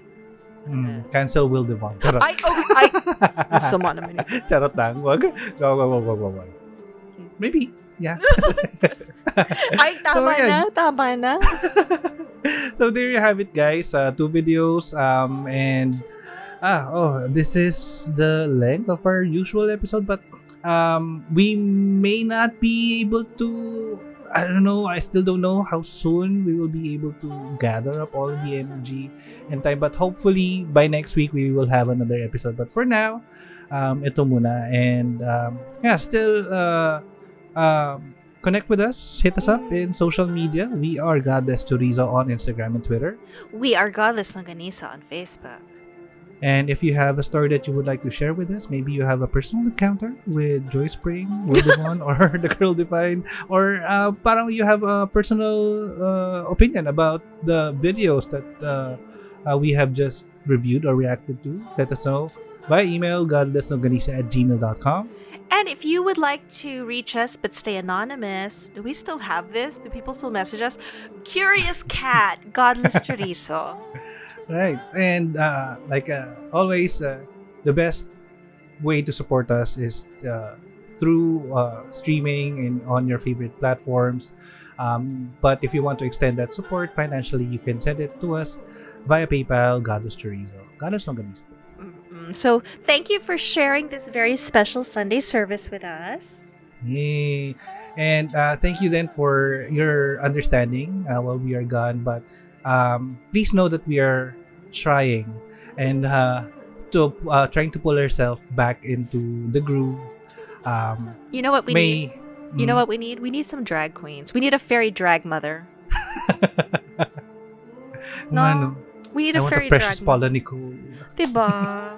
Mm. Cancel Will Devon. Charot. I, oh, I, Sama naman yun. Charot lang. Wag. Wag, wag, wag, wag, wag, wag. Maybe. Yeah. Ay, tama So, na, tama na. so there you have it guys uh, two videos um and ah oh this is the length of our usual episode but um we may not be able to I don't know I still don't know how soon we will be able to gather up all the energy and time but hopefully by next week we will have another episode. But for now um ito muna and um yeah still uh um connect with us hit us up in social media. We are godless chorizo on instagram and twitter. We are Godless Longganisa on Facebook. And if you have a story that you would like to share with us maybe you have a personal encounter with Joyce Pring devon or the Girl Defined or uh, parang you have a personal uh, opinion about the videos that uh, uh, we have just reviewed or reacted to, let us know via email godlesslongganisa at gmail.com. And if you would like to reach us but stay anonymous, do we still have this? Do people still message us? Curious cat, godless chorizo. Right. And uh, like uh, always, uh, the best way to support us is uh, through uh, streaming and on your favorite platforms. Um, but if you want to extend that support financially, you can send it to us via PayPal, Godless Chorizo. Godless Longanizo. Mm, So thank you for sharing this very special Sunday service with us. Yay. And uh, thank you then for your understanding uh, while we are gone. But um, please know that we are trying and uh, to uh, trying to pull herself back into the groove. Um, You know what we may need? You know what we need? We need some drag queens. We need a fairy drag mother. No, ano, We need I a fairy a precious drag Paula Nicole. Diba?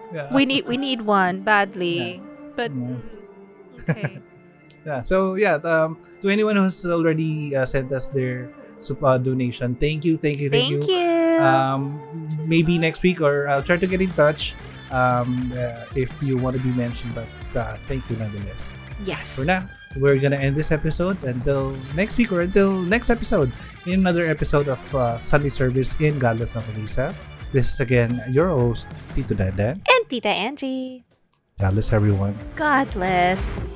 Yeah. We need we need one badly. But Yeah. mm, okay. Yeah. So yeah, um, to anyone who's already uh, sent us their uh, donation, thank you, thank you, thank, Thank you. Um, maybe next week, or I'll try to get in touch um, uh, if you want to be mentioned. But uh, thank you nonetheless. yes. For now, we're gonna end this episode until next week or until next episode in another episode of uh, Sunday Service in Godless Kalisa. This is again your host, Tito Dandan. And Tita Angie. Godless everyone. God bless.